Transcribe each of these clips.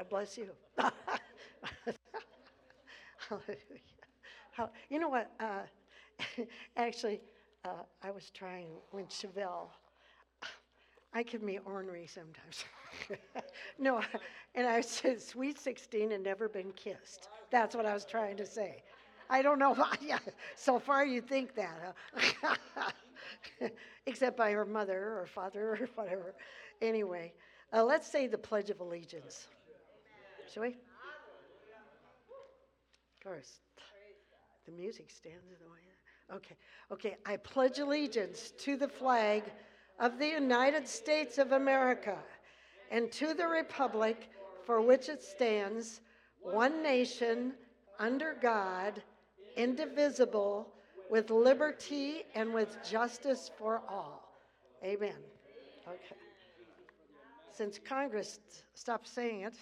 God bless you. Hallelujah. You know what? Uh, actually, uh, I was trying when Chevelle. I can be ornery sometimes. no, and I said, sweet 16 and never been kissed. That's what I was trying to say. I don't know why. Yeah, so far you think that, huh? Except by her mother or father or whatever. Anyway, uh, let's say the Pledge of Allegiance. Shall we? Of course. The music stands in the way. Okay. Okay. I pledge allegiance to the flag of the United States of America and to the republic for which it stands, one nation, under God, indivisible, with liberty and with justice for all. Amen. Okay. Since Congress stopped saying it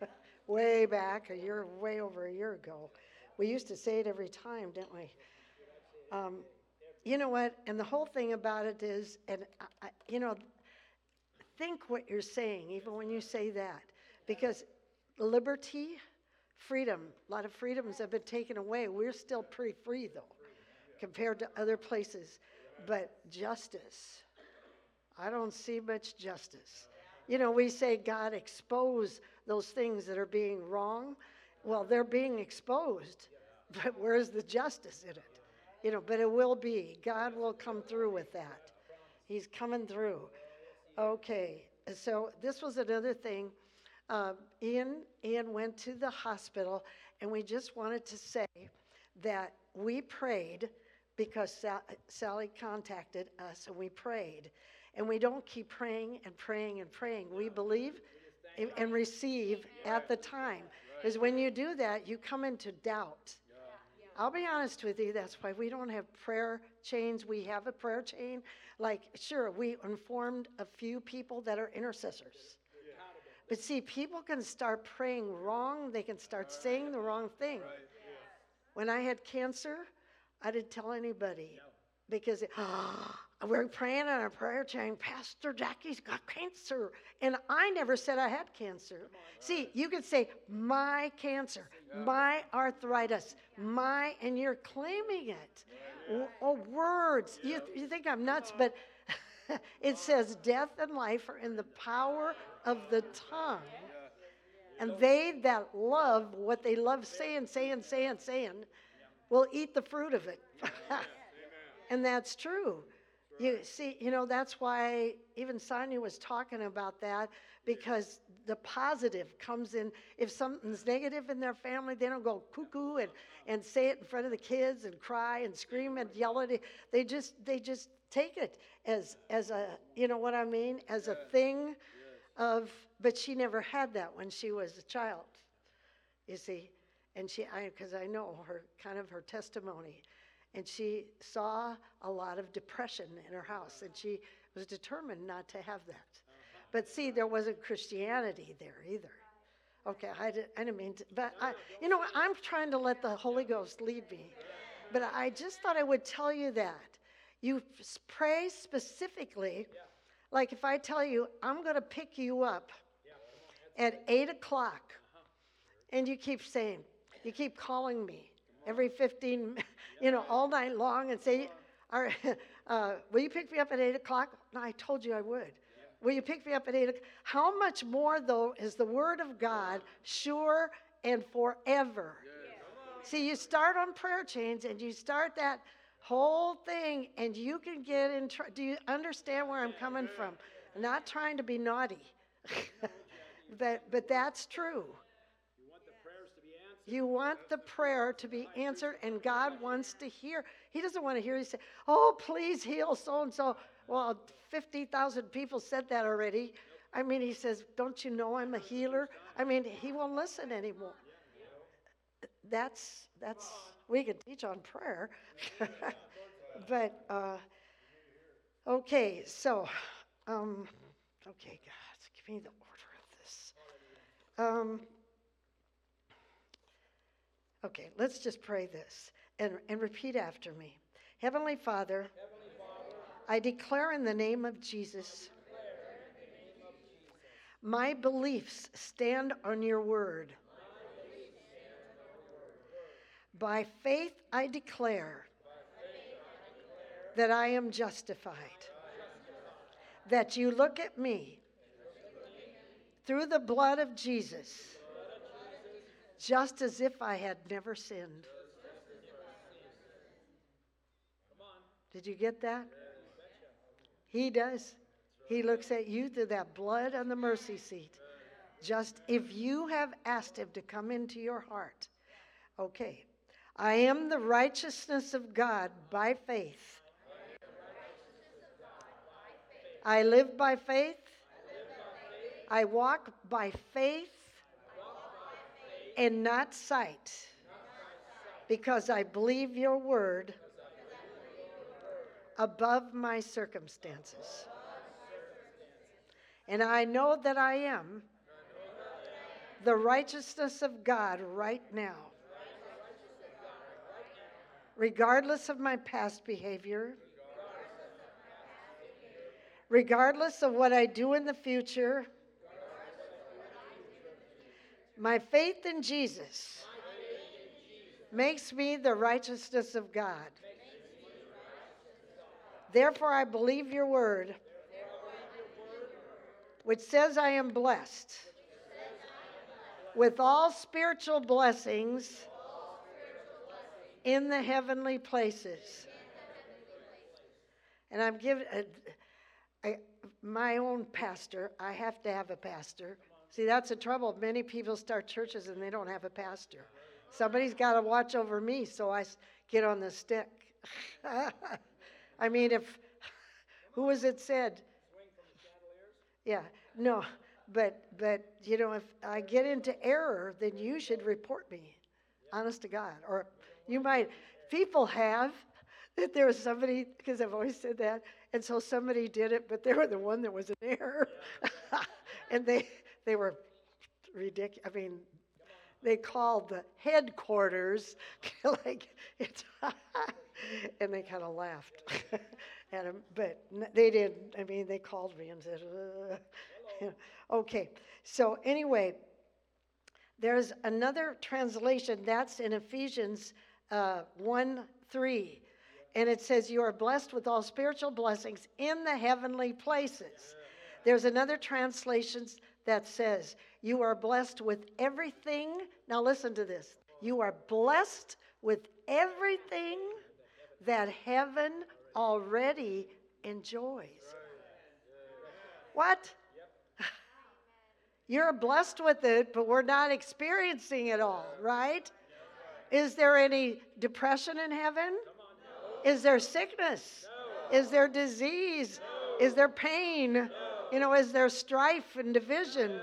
way back, a year, way over a year ago, we used to say it every time, didn't we? Um, you know what? And the whole thing about it is, and I, I, you know, think what you're saying, even when you say that, because liberty, freedom, a lot of freedoms have been taken away. We're still pretty free, though, compared to other places. But justice, I don't see much justice. You know, we say, God, expose those things that are being wrong. Well, they're being exposed, but where's the justice in it? You know, but it will be. God will come through with that. He's coming through. Okay, so this was another thing. Uh, Ian, Ian went to the hospital, and we just wanted to say that we prayed because Sa- Sally contacted us, and we prayed. And we don't keep praying and praying and praying. We believe and, receive at the time. Because when you do that, you come into doubt. I'll be honest with you, that's why we don't have prayer chains. We have a prayer chain. Like, sure, we informed a few people that are intercessors. But see, people can start praying wrong, they can start saying the wrong thing. When I had cancer, I didn't tell anybody because it, oh, ah, we're praying on our prayer chain, Pastor Jackie's got cancer. And I never said I had cancer. See, you could say, my cancer, my arthritis, my, and you're claiming it. Oh, words. You, you think I'm nuts, but it says death and life are in the power of the tongue. And they that love what they love saying, saying, saying, saying, will eat the fruit of it. and that's true. You see, you know, that's why even Sonia was talking about that because the positive comes in. If something's negative in their family, they don't go cuckoo and, uh-huh. and say it in front of the kids and cry and scream and yell at it. They just they just take it as as a you know what I mean as a thing of. But she never had that when she was a child. You see, and she I because I know her kind of her testimony and she saw a lot of depression in her house, and she was determined not to have that. But see, there wasn't Christianity there either. Okay, I, did, I didn't mean to, but I, you know, I'm trying to let the Holy Ghost lead me. But I just thought I would tell you that. You pray specifically, like if I tell you, I'm going to pick you up at 8 o'clock, and you keep saying, you keep calling me every 15, you know, all night long and say, All right, uh, will you pick me up at 8 o'clock? No, I told you I would. Will you pick me up at 8 o'clock? How much more, though, is the Word of God sure and forever? See, you start on prayer chains and you start that whole thing, and you can get in. Tr- Do you understand where I'm coming from? I'm not trying to be naughty, but, but that's true. You want the prayer to be answered, and God wants to hear. He doesn't want to hear you say, Oh, please heal so and so. Well, 50,000 people said that already. I mean, he says, Don't you know I'm a healer? I mean, he won't listen anymore. That's, that's, we can teach on prayer. but, uh, okay, so, um, okay, God, give me the order of this. Um, Okay, let's just pray this and, and repeat after me. Heavenly Father, Heavenly Father I declare in the name of Jesus, My beliefs stand on your word. By faith I declare that I am justified. That you look at me through the blood of Jesus, just as if I had never sinned. Did you get that? He does. He looks at you through that blood on the mercy seat. Just if you have asked Him to come into your heart. Okay. I am the righteousness of God by faith. I live by faith. I walk by faith and not sight because I believe your word above my circumstances. And I know that I am the righteousness of God right now. Regardless of my past behavior, regardless of what I do in the future, my faith in Jesus makes me the righteousness of God. Therefore, I believe your word, which says I am blessed with all spiritual blessings in the heavenly places. And I'm giving uh, my own pastor, I have to have a pastor. See, that's the trouble. Many people start churches and they don't have a pastor. Somebody's got to watch over me, so I get on the stick. I mean, if, who was it said? Yeah, no, but, but, you know, if I get into error, then you should report me, honest to God. Or you might, people have, that there was somebody, because I've always said that, and so somebody did it, but they were the one that was in error. and they, they were ridiculous. I mean, they called the headquarters like it's and they kind of laughed. At him but they didn't i mean they called me and said okay so anyway there's another translation that's in ephesians uh, 1 3 and it says you are blessed with all spiritual blessings in the heavenly places. There's another translation that says you are blessed with everything. Now, listen to this. You are blessed with everything that heaven already enjoys. What? You're blessed with it, but we're not experiencing it all, right? Is there any depression in heaven? Is there sickness? Is there disease? Is there pain? You know, is there strife and division?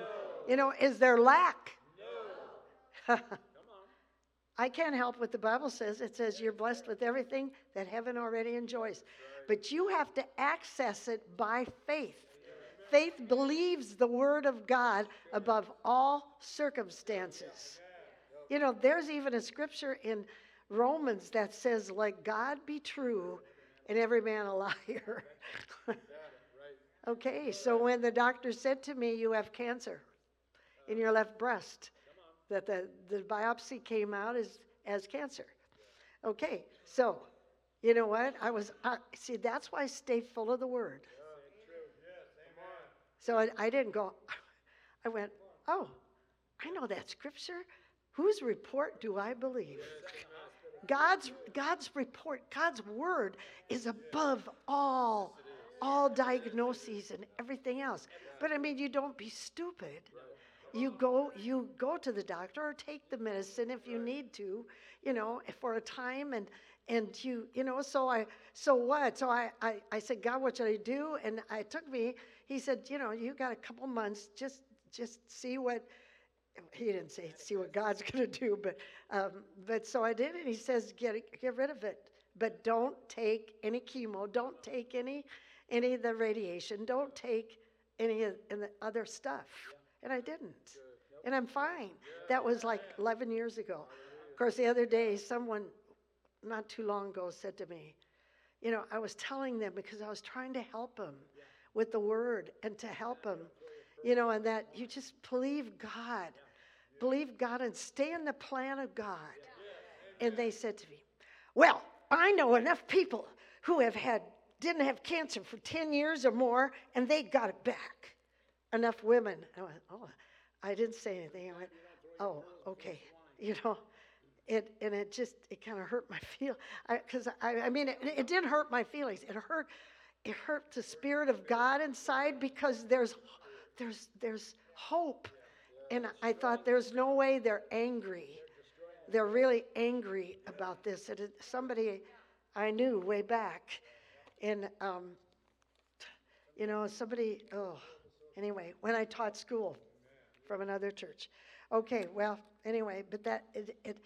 You know, is there lack? No. I can't help what the Bible says. It says you're blessed with everything that heaven already enjoys. But you have to access it by faith. Faith believes the word of God above all circumstances. You know, there's even a scripture in Romans that says, Let God be true and every man a liar. okay, so when the doctor said to me, You have cancer, in your left breast that the, the biopsy came out as, as cancer. Okay, so you know what? I was, see, that's why I stay full of the word. So I, I didn't go, I went, oh, I know that scripture. Whose report do I believe? God's, God's report, God's word is above all, all diagnoses and everything else. But I mean, you don't be stupid. You go you go to the doctor or take the medicine if you need to you know for a time and and you you know so i so what? So i i, I said god what should i do? And i took me he said you know you got a couple months just just see what he didn't say see what god's going to do but um, but so i did and he says get get rid of it but don't take any chemo don't take any any of the radiation. Don't take any of the other stuff. And I didn't. And I'm fine. That was like 11 years ago. Of course, the other day, someone not too long ago said to me, You know, I was telling them because I was trying to help them with the word and to help them, You know, and that you just believe God. Believe God and stay in the plan of God. And they said to me, Well, I know enough people who have had didn't have cancer for 10 years or more and they got it back. Enough women. I went, Oh, I didn't say anything. I went, Oh, okay. You know, it and it just it kind of hurt my feel because I, I, I mean it, it didn't hurt my feelings. It hurt it hurt the spirit of God inside because there's there's there's hope, and I thought there's no way they're angry. They're really angry about this. And it, somebody I knew way back, and um, you know somebody oh anyway when I taught school from another church. Okay, well anyway, but that it, it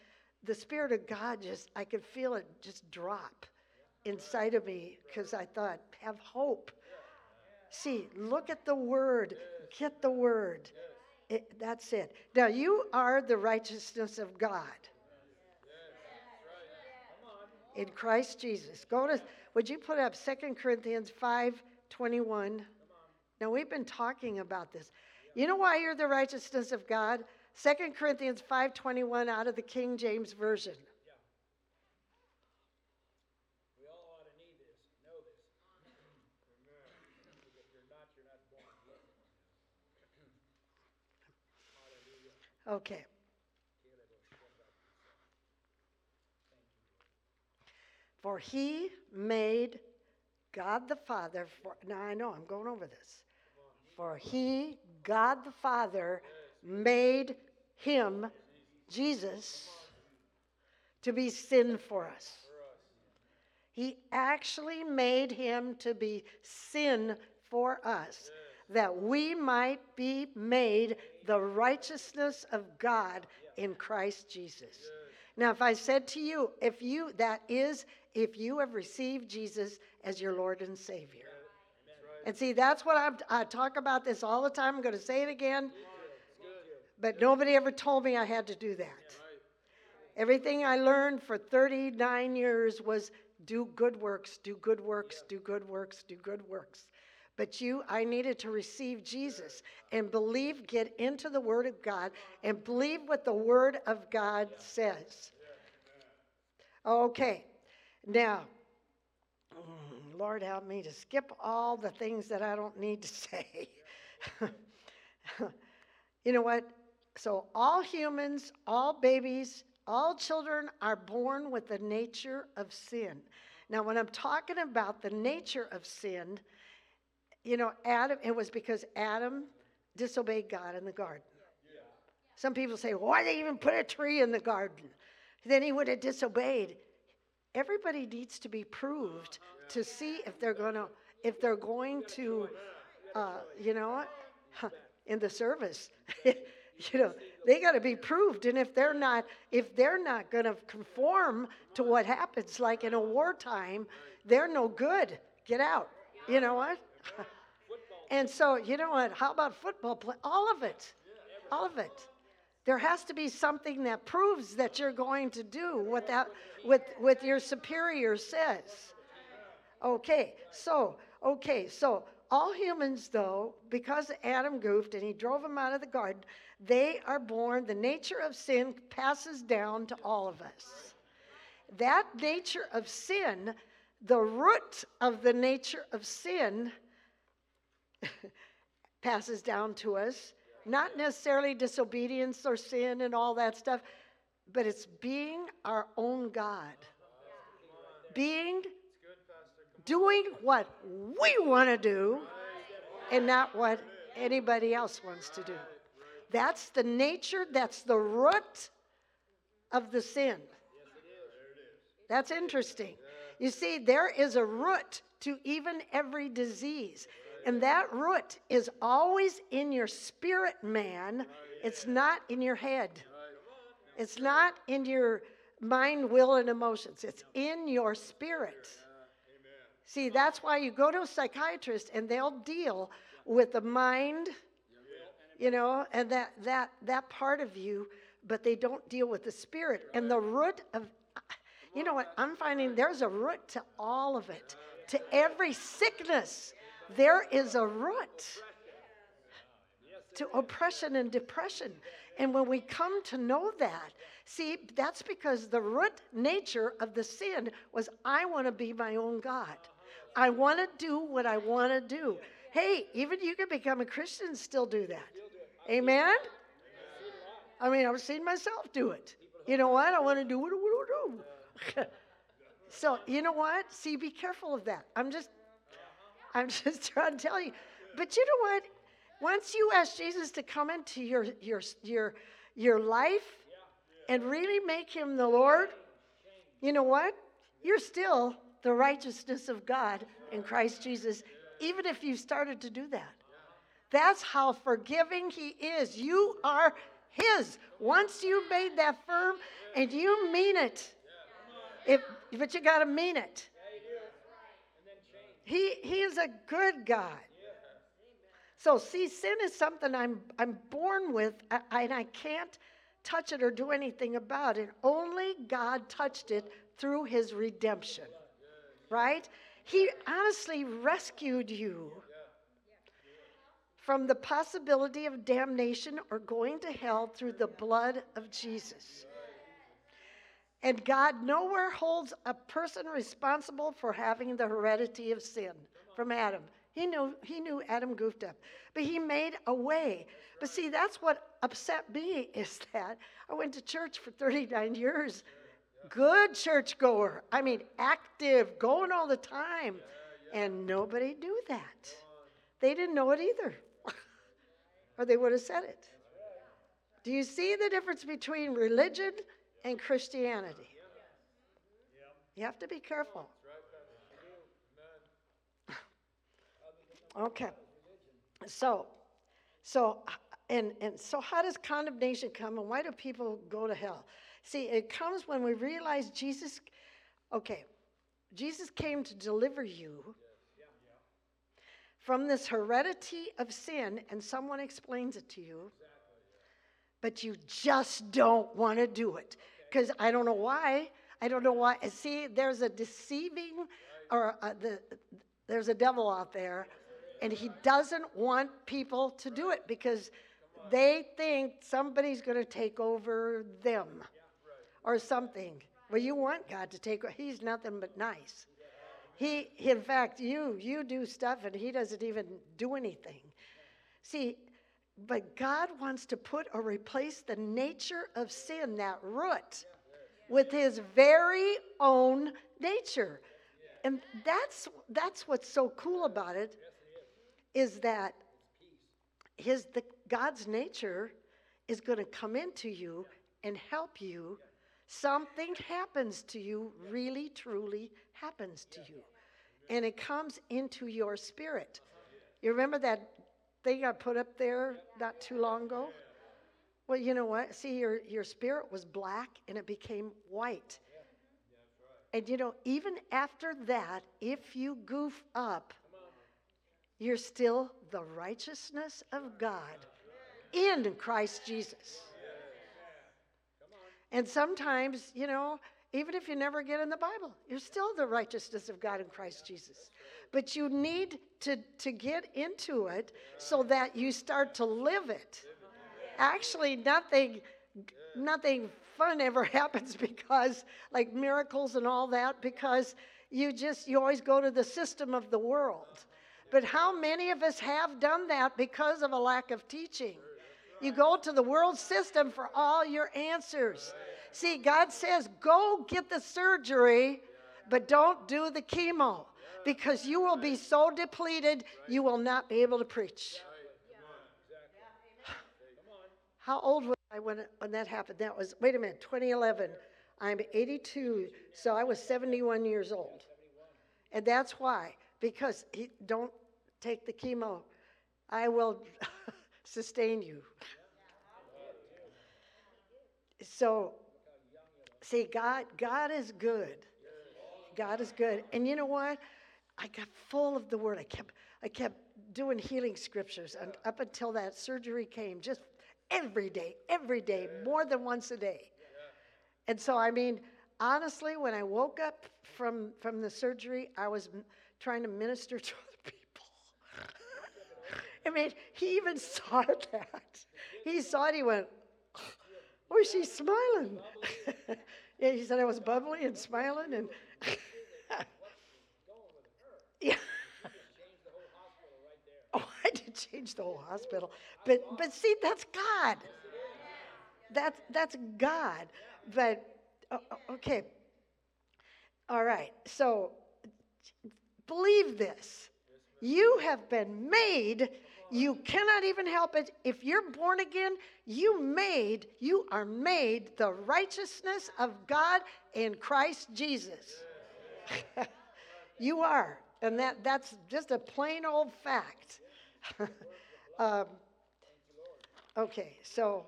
the Spirit of God just, I could feel it just drop inside of me because I thought, have hope. See, look at the Word, get the Word. It, that's it. Now, you are the righteousness of God in Christ Jesus. Go to, would you put up Second Corinthians 5 21? Now, we've been talking about this. You know why you're the righteousness of God? 2 Corinthians 5:21 out of the King James version. We all ought to need this, know this. If you're not, you're not born again. Okay. For he made God the Father for now I know I'm going over this. For he, God the Father, made him, Jesus, to be sin for us. He actually made him to be sin for us, that we might be made the righteousness of God in Christ Jesus. Now, if I said to you, if you, that is, if you have received Jesus as your Lord and Savior. And see, that's what I'm, I talk about this all the time. I'm going to say it again. But nobody ever told me I had to do that. Everything I learned for 39 years was do good works, do good works, do good works, do good works. But you, I needed to receive Jesus and believe, get into the Word of God and believe what the Word of God says. Okay, now, mm, Lord help me to skip all the things that I don't need to say. you know what? So, all humans, all babies, all children are born with the nature of sin. Now, when I'm talking about the nature of sin, you know, Adam, it was because Adam disobeyed God in the garden. Some people say, why they even put a tree in the garden? Then he would have disobeyed. Everybody needs to be proved to see if they're going to, if they're going to, uh, you know, in the service. you know they got to be proved. And if they're not if they're not going to conform to what happens like in a wartime they're no good. Get out. You know what? And so you know what? How about football play? All of it. All of it there has to be something that proves that you're going to do what that with with your superior says okay so okay so all humans, though, because Adam goofed and he drove them out of the garden, they are born, the nature of sin passes down to all of us. That nature of sin, the root of the nature of sin, passes down to us. Not necessarily disobedience or sin and all that stuff, but it's being our own God. Being, doing what we want to do and not what anybody else wants to do. That's the nature, that's the root of the sin. That's interesting. You see, there is a root to even every disease. And that root is always in your spirit, man. It's not in your head. It's not in your mind, will, and emotions. It's in your spirit. See, that's why you go to a psychiatrist and they'll deal with the mind you know, and that that that part of you, but they don't deal with the spirit and the root of. You know what? I'm finding there's a root to all of it. To every sickness, there is a root. to oppression and depression. And when we come to know that, see, that's because the root nature of the sin was I want to be my own God. I want to do what I want to do. Hey, even you can become a Christian and still do that. Amen? I mean, I've seen myself do it. You know what? I want to do what I want to do. so, you know what? See, be careful of that. I'm just I'm just trying to tell you. But you know what? Once you ask Jesus to come into your your your your life and really make him the Lord, you know what? You're still the righteousness of God in Christ Jesus, even if you started to do that. That's how forgiving he is. You are his. Once you made that firm and you mean it. If, but you got to mean it. He, he is a good God. So, see, sin is something I'm, I'm born with, and I can't touch it or do anything about it. Only God touched it through his redemption, right? He honestly rescued you from the possibility of damnation or going to hell through the blood of Jesus. And God nowhere holds a person responsible for having the heredity of sin from Adam. He knew he knew Adam goofed up, but he made a way. But see, that's what upset me is that I went to church for 39 years. Good churchgoer. I mean, active, going all the time. And nobody knew that. They didn't know it either. or they would have said it. Do you see the difference between religion and Christianity? You have to be careful. Okay. So, so, and, and so how does condemnation come and why do people go to hell? See, it comes when we realize Jesus, okay, Jesus came to deliver you from this heredity of sin, and someone explains it to you, but you just don't want to do it. Because I don't know why. I don't know why. See, there's a deceiving, or uh the, there's a devil out there, and he doesn't want people to do it because they think somebody's going to take over them or something. Well, you want God to take. He's nothing but nice. He, in fact, you you do stuff and he doesn't even do anything. See, but God wants to put or replace the nature of sin, that root, with his very own nature. And that's that's what's so cool about it is that his the God's nature is going to come into you and help you. Something happens to you, really truly happens to you. And it comes into your spirit. You remember that thing I put up there not too long ago? Well, you know what? See, your, your spirit was black and it became white. And you know, even after that, if you goof up, you're still the righteousness of God in Christ Jesus. And sometimes, you know, even if you never get in the Bible, you're still the righteousness of God in Christ Jesus. But you need to, to get into it so that you start to live it. Actually, nothing nothing fun ever happens because like miracles and all that because you just you always go to the system of the world. But how many of us have done that because of a lack of teaching? You go to the world system for all your answers. See, God says, go get the surgery, but don't do the chemo because you will be so depleted, you will not be able to preach. How old was I when, when that happened? That was, wait a minute, 2011. I'm 82, so I was 71 years old. And that's why, because he, don't take the chemo. I will sustain you. So, see, God, God is good. God is good. And you know what? I got full of the word. I kept, I kept doing healing scriptures and up until that surgery came, just every day, every day, more than once a day. And so, I mean, honestly, when I woke up from from the surgery, I was trying to minister to other people. I mean, he even saw that. He saw it, he went, Oh, she's smiling. yeah, he said I was bubbly and smiling and yeah. Oh, I did change the whole hospital. But but see, that's God. That's that's God. But okay. All right. So believe this. You have been made. You cannot even help it. If you're born again, you made, you are made the righteousness of God in Christ Jesus. you are. And that, that's just a plain old fact. um, okay, so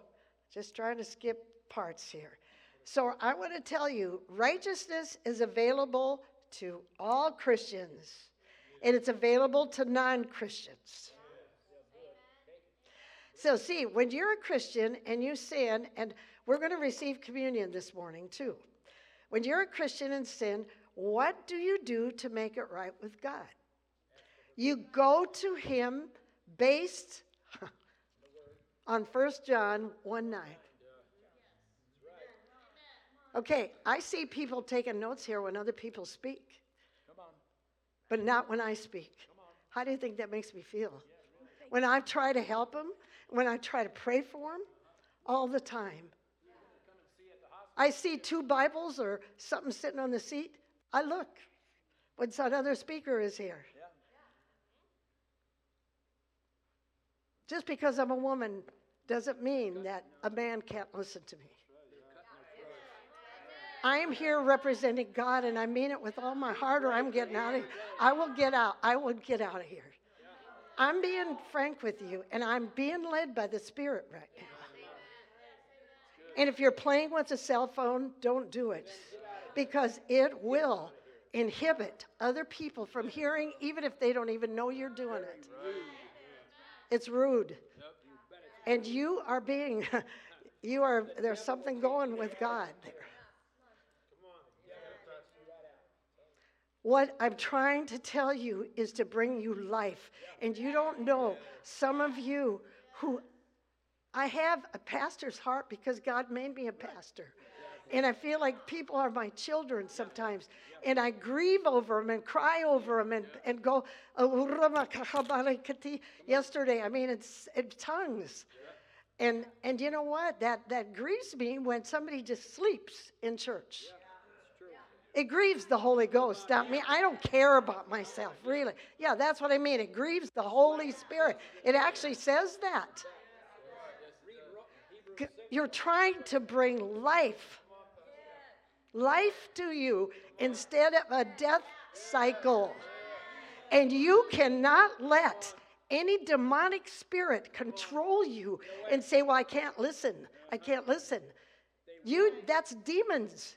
just trying to skip parts here. So I want to tell you righteousness is available to all Christians, and it's available to non Christians. So, see, when you're a Christian and you sin, and we're going to receive communion this morning too. When you're a Christian and sin, what do you do to make it right with God? You go to Him based on 1 John 1 9. Okay, I see people taking notes here when other people speak, but not when I speak. How do you think that makes me feel? When I try to help them, when I try to pray for them, all the time. I see two Bibles or something sitting on the seat, I look when some other speaker is here. Just because I'm a woman doesn't mean that a man can't listen to me. I am here representing God, and I mean it with all my heart, or I'm getting out of here. I will get out. I will get out of here. I'm being frank with you, and I'm being led by the Spirit right now. And if you're playing with a cell phone, don't do it because it will inhibit other people from hearing, even if they don't even know you're doing it. It's rude. And you are being, you are, there's something going with God there. What I'm trying to tell you is to bring you life. And you don't know, some of you who I have a pastor's heart because God made me a pastor. And I feel like people are my children sometimes. And I grieve over them and cry over them and, and go, yesterday, I mean, it's, it's tongues. And, and you know what? That, that grieves me when somebody just sleeps in church. It grieves the Holy Ghost, not me. I don't care about myself, really. Yeah, that's what I mean. It grieves the Holy Spirit. It actually says that. You're trying to bring life, life to you instead of a death cycle. And you cannot let any demonic spirit control you and say, Well, I can't listen. I can't listen. You that's demons.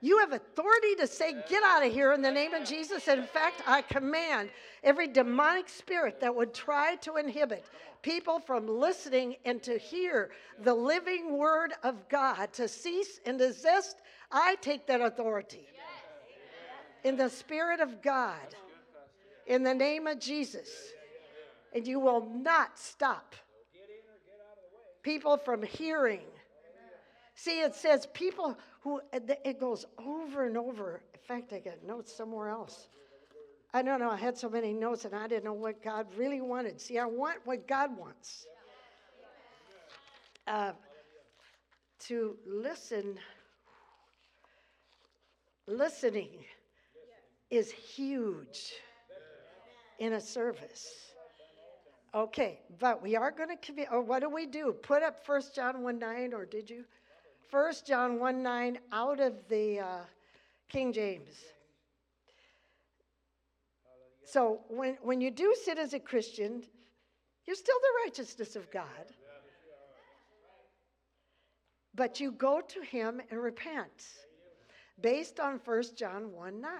You have authority to say, Get out of here in the name of Jesus. And in fact, I command every demonic spirit that would try to inhibit people from listening and to hear the living word of God to cease and desist. I take that authority in the Spirit of God, in the name of Jesus. And you will not stop people from hearing. See, it says people who, it goes over and over. In fact, I got notes somewhere else. I don't know, I had so many notes and I didn't know what God really wanted. See, I want what God wants. Uh, to listen, listening is huge in a service. Okay, but we are going to, commit. or what do we do? Put up First John 1 9, or did you? 1 John 1 9 out of the uh, King James. So when, when you do sit as a Christian, you're still the righteousness of God. But you go to him and repent based on 1 John 1 9.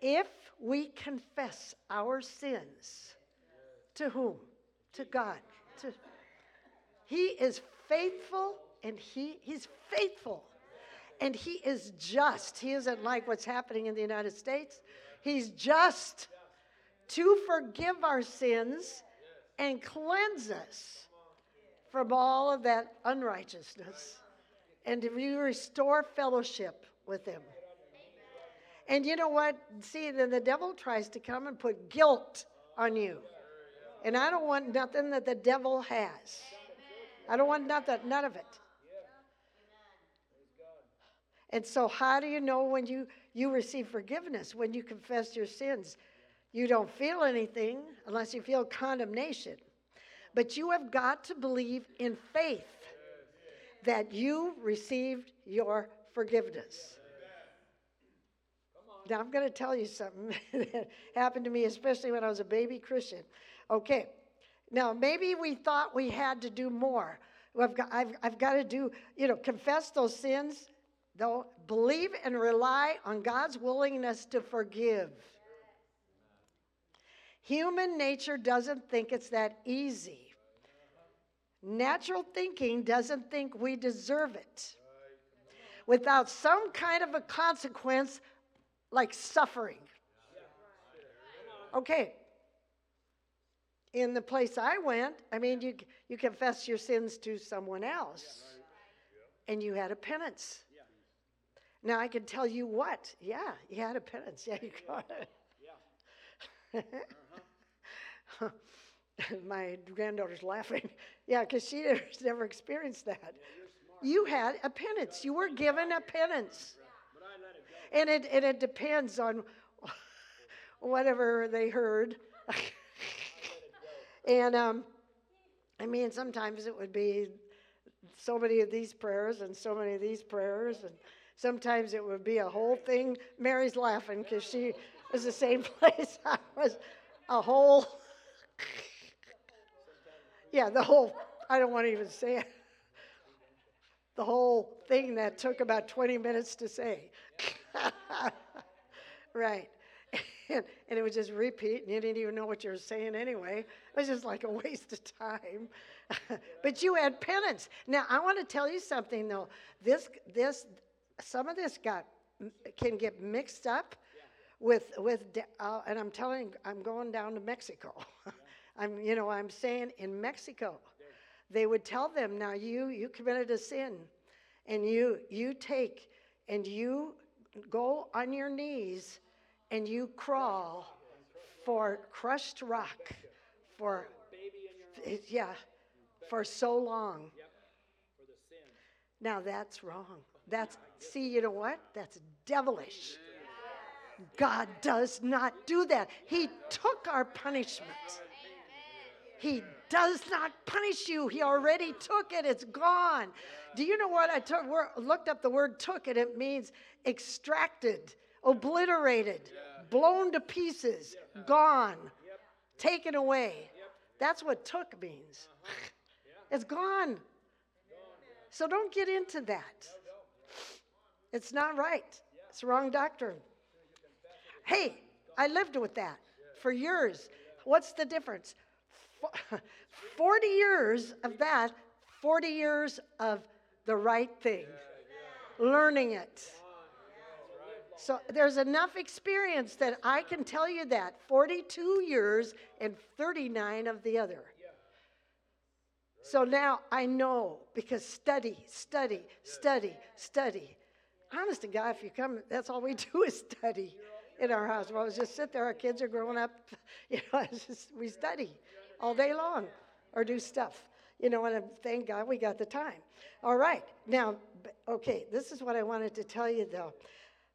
If we confess our sins, to whom? To God. To, he is faithful and he, he's faithful and he is just. He isn't like what's happening in the United States. He's just to forgive our sins and cleanse us from all of that unrighteousness and to re- restore fellowship with Him. And you know what? See, then the devil tries to come and put guilt on you. And I don't want nothing that the devil has. I don't want nothing, none of it. And so, how do you know when you, you receive forgiveness, when you confess your sins? You don't feel anything unless you feel condemnation. But you have got to believe in faith that you received your forgiveness. Now, I'm going to tell you something that happened to me, especially when I was a baby Christian. Okay, now maybe we thought we had to do more. I've got, I've, I've got to do, you know, confess those sins, though, believe and rely on God's willingness to forgive. Human nature doesn't think it's that easy. Natural thinking doesn't think we deserve it. Without some kind of a consequence, like suffering. Okay. In the place I went, I mean, you, you confess your sins to someone else, and you had a penance. Now I can tell you what. Yeah, you had a penance. Yeah, you got it. Yeah. My granddaughter's laughing. Yeah, because she never experienced that. You had a penance. You were given a penance. And it, and it depends on whatever they heard. and um, I mean, sometimes it would be so many of these prayers and so many of these prayers. And sometimes it would be a whole thing. Mary's laughing because she was the same place I was. A whole. Yeah, the whole, I don't want to even say it. The whole thing that took about 20 minutes to say. right. And, and, it was just repeat, and you didn't even know what you were saying anyway. It was just like a waste of time. but you had penance. Now, I want to tell you something, though. This, this, some of this got can get mixed up with with, uh, and I'm telling, I'm going down to Mexico. I'm, you know, I'm saying in Mexico, they would tell them, now you, you committed a sin, and you, you take, and you go on your knees, and you crawl for crushed rock, for, yeah, for so long. Now that's wrong. That's, see, you know what? That's devilish. God does not do that. He took our punishment. He does not punish you. He already took it. It's gone. Do you know what I took? Looked up the word took and It means extracted, obliterated, blown to pieces, gone, taken away. That's what took means. It's gone. So don't get into that. It's not right. It's wrong doctrine. Hey, I lived with that for years. What's the difference? 40 years of that, 40 years of the right thing, learning it. So there's enough experience that I can tell you that 42 years and 39 of the other. So now I know because study, study, study, study. Honest to God, if you come, that's all we do is study in our house. Well, just sit there. Our kids are growing up. You know, just, we study all day long or do stuff. You know, and uh, thank God we got the time. All right. Now, okay, this is what I wanted to tell you though.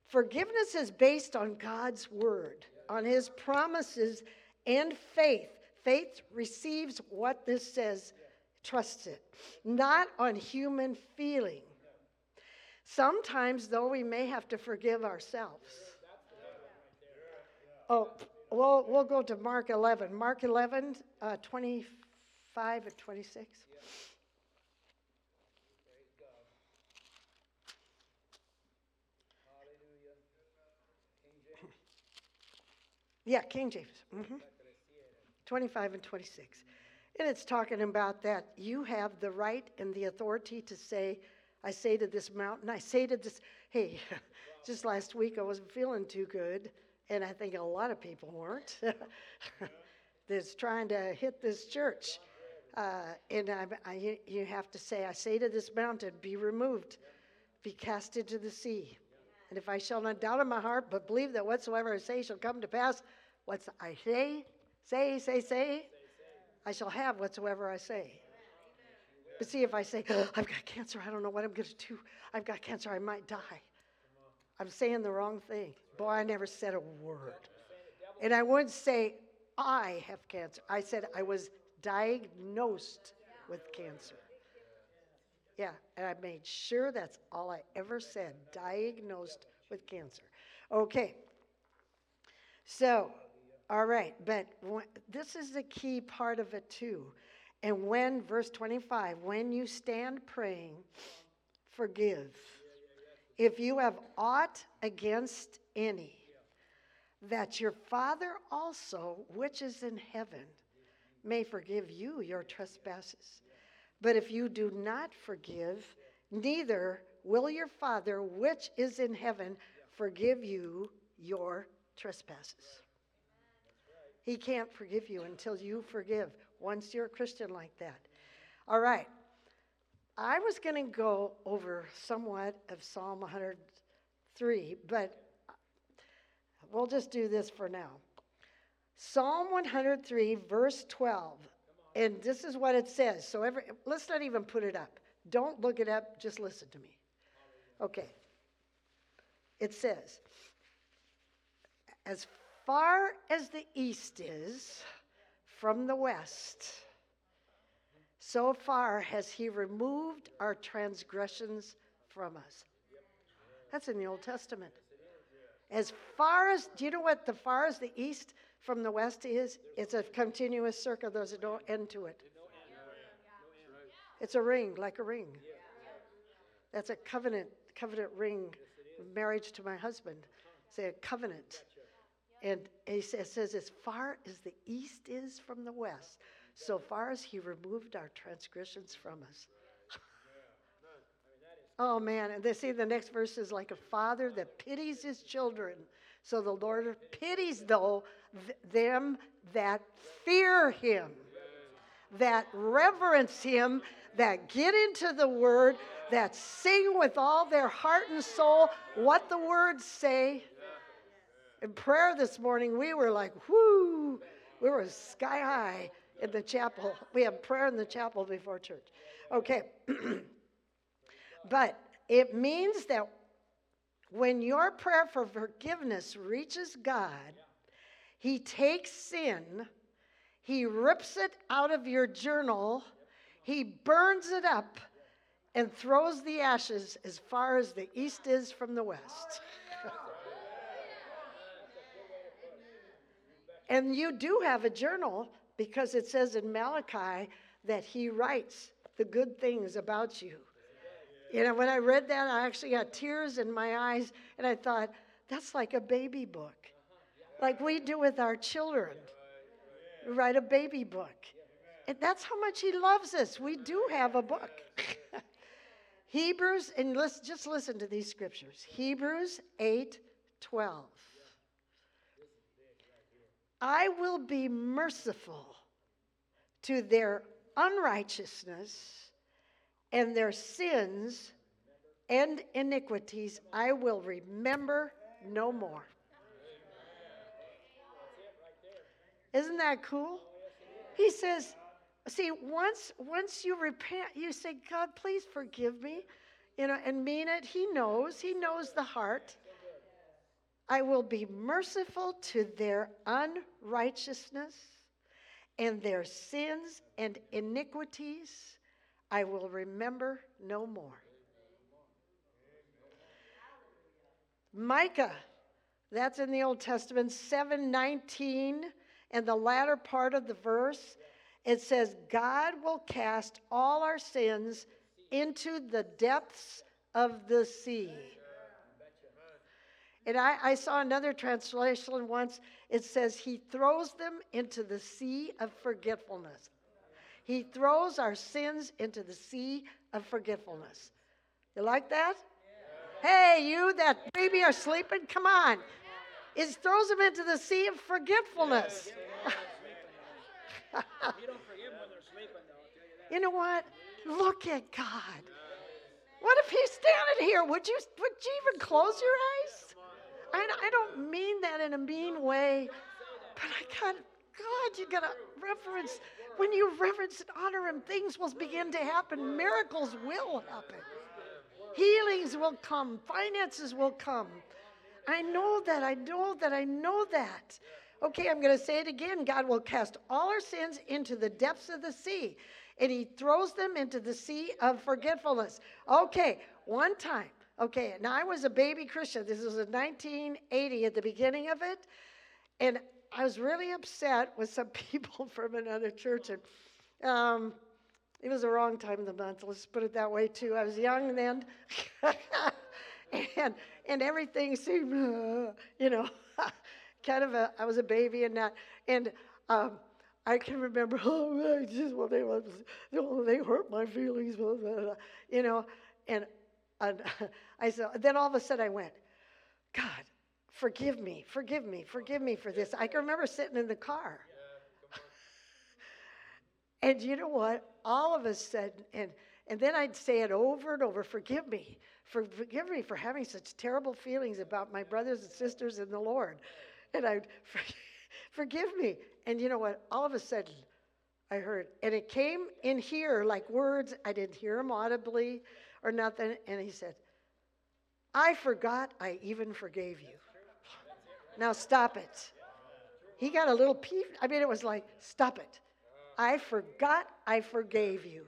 Forgiveness is based on God's word, on his promises and faith. Faith receives what this says, trusts it, not on human feeling. Sometimes, though, we may have to forgive ourselves. Oh, we'll, we'll go to Mark 11. Mark 11, uh, 25 and 26. Yeah, King James. Mm-hmm. 25 and 26. And it's talking about that you have the right and the authority to say, I say to this mountain, I say to this, hey, just last week I wasn't feeling too good and I think a lot of people weren't, that's trying to hit this church. Uh, and I, I, you have to say, I say to this mountain, be removed, be cast into the sea. And if I shall not doubt in my heart, but believe that whatsoever I say shall come to pass, what's I say, say, say, say, I shall have whatsoever I say. But see, if I say, oh, I've got cancer, I don't know what I'm going to do. I've got cancer, I might die. I'm saying the wrong thing. Boy, I never said a word. And I wouldn't say, I have cancer. I said I was diagnosed with cancer. Yeah, and I made sure that's all I ever said diagnosed with cancer. Okay. So, all right, but this is the key part of it too. And when, verse 25, when you stand praying, forgive. If you have aught against any, that your Father also, which is in heaven, may forgive you your trespasses. But if you do not forgive, neither will your Father, which is in heaven, forgive you your trespasses. He can't forgive you until you forgive, once you're a Christian like that. All right. I was going to go over somewhat of Psalm 103, but we'll just do this for now. Psalm 103, verse 12. And this is what it says. So every, let's not even put it up. Don't look it up, just listen to me. Okay. It says, As far as the east is from the west, so far has he removed our transgressions from us. That's in the Old Testament. As far as, do you know what the far as the east from the west is? It's a continuous circle, there's no end to it. It's a ring, like a ring. That's a covenant, covenant ring, marriage to my husband. Say a covenant. And he says, as far as the east is from the west, so far as he removed our transgressions from us. Oh man, and they see the next verse is like a father that pities his children. So the Lord pities though th- them that fear him, that reverence him, that get into the word, that sing with all their heart and soul what the words say. In prayer this morning, we were like, whoo, we were sky high in the chapel. We have prayer in the chapel before church. Okay. But it means that when your prayer for forgiveness reaches God, He takes sin, He rips it out of your journal, He burns it up, and throws the ashes as far as the east is from the west. and you do have a journal because it says in Malachi that He writes the good things about you. You know, when I read that, I actually got tears in my eyes, and I thought, that's like a baby book, like we do with our children. We write a baby book. And that's how much He loves us. We do have a book. Hebrews, and let's just listen to these scriptures Hebrews 8 12. I will be merciful to their unrighteousness and their sins and iniquities I will remember no more. Isn't that cool? He says, see, once once you repent, you say, God, please forgive me, you know, and mean it. He knows, he knows the heart. I will be merciful to their unrighteousness and their sins and iniquities I will remember no more. Micah, that's in the Old Testament, 719, and the latter part of the verse, it says, God will cast all our sins into the depths of the sea. And I, I, saw another translation once. It says, He throws them into the sea of forgetfulness. He throws our sins into the sea of forgetfulness. You like that? Yeah. Hey, you that baby are sleeping, come on. It throws them into the sea of forgetfulness. You don't forgive them when they're sleeping, though, I'll tell you that. You know what? Look at God. What if He's standing here? Would you, would you even close your eyes? I, I don't mean that in a mean way, but I got, God, you got to reverence. When you reverence and honor Him, things will begin to happen. Miracles will happen. Healings will come. Finances will come. I know that. I know that. I know that. Okay, I'm going to say it again. God will cast all our sins into the depths of the sea, and He throws them into the sea of forgetfulness. Okay, one time. Okay, now I was a baby Christian. This was in 1980 at the beginning of it, and I was really upset with some people from another church, and um, it was the wrong time of the month. Let's put it that way too. I was young then, and and everything seemed, you know, kind of a. I was a baby and that, and um, I can remember. Oh, I just well, they oh, they hurt my feelings, blah, blah, blah," you know, and, and I said. Then all of a sudden I went, God, forgive me, forgive me, forgive me for this. I can remember sitting in the car. And you know what? All of us said, and and then I'd say it over and over, forgive me. For, forgive me for having such terrible feelings about my brothers and sisters in the Lord. And I'd forgive me. And you know what? All of a sudden, I heard, and it came in here like words. I didn't hear them audibly or nothing. And he said, I forgot I even forgave you. Now stop it. He got a little peeved. I mean, it was like, stop it. I forgot I forgave you.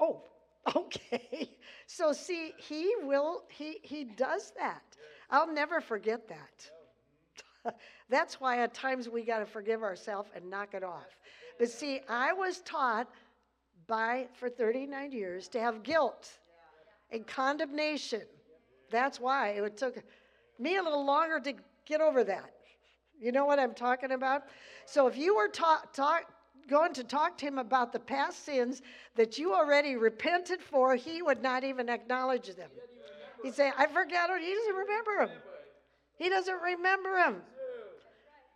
Oh, okay. So see, he will, he, he does that. I'll never forget that. That's why at times we got to forgive ourselves and knock it off. But see, I was taught by, for 39 years, to have guilt and condemnation. That's why it took me a little longer to get over that. You know what I'm talking about? So if you were talk, going to talk to him about the past sins that you already repented for, he would not even acknowledge them. He'd say, I forgot it. He doesn't remember him. He doesn't remember him.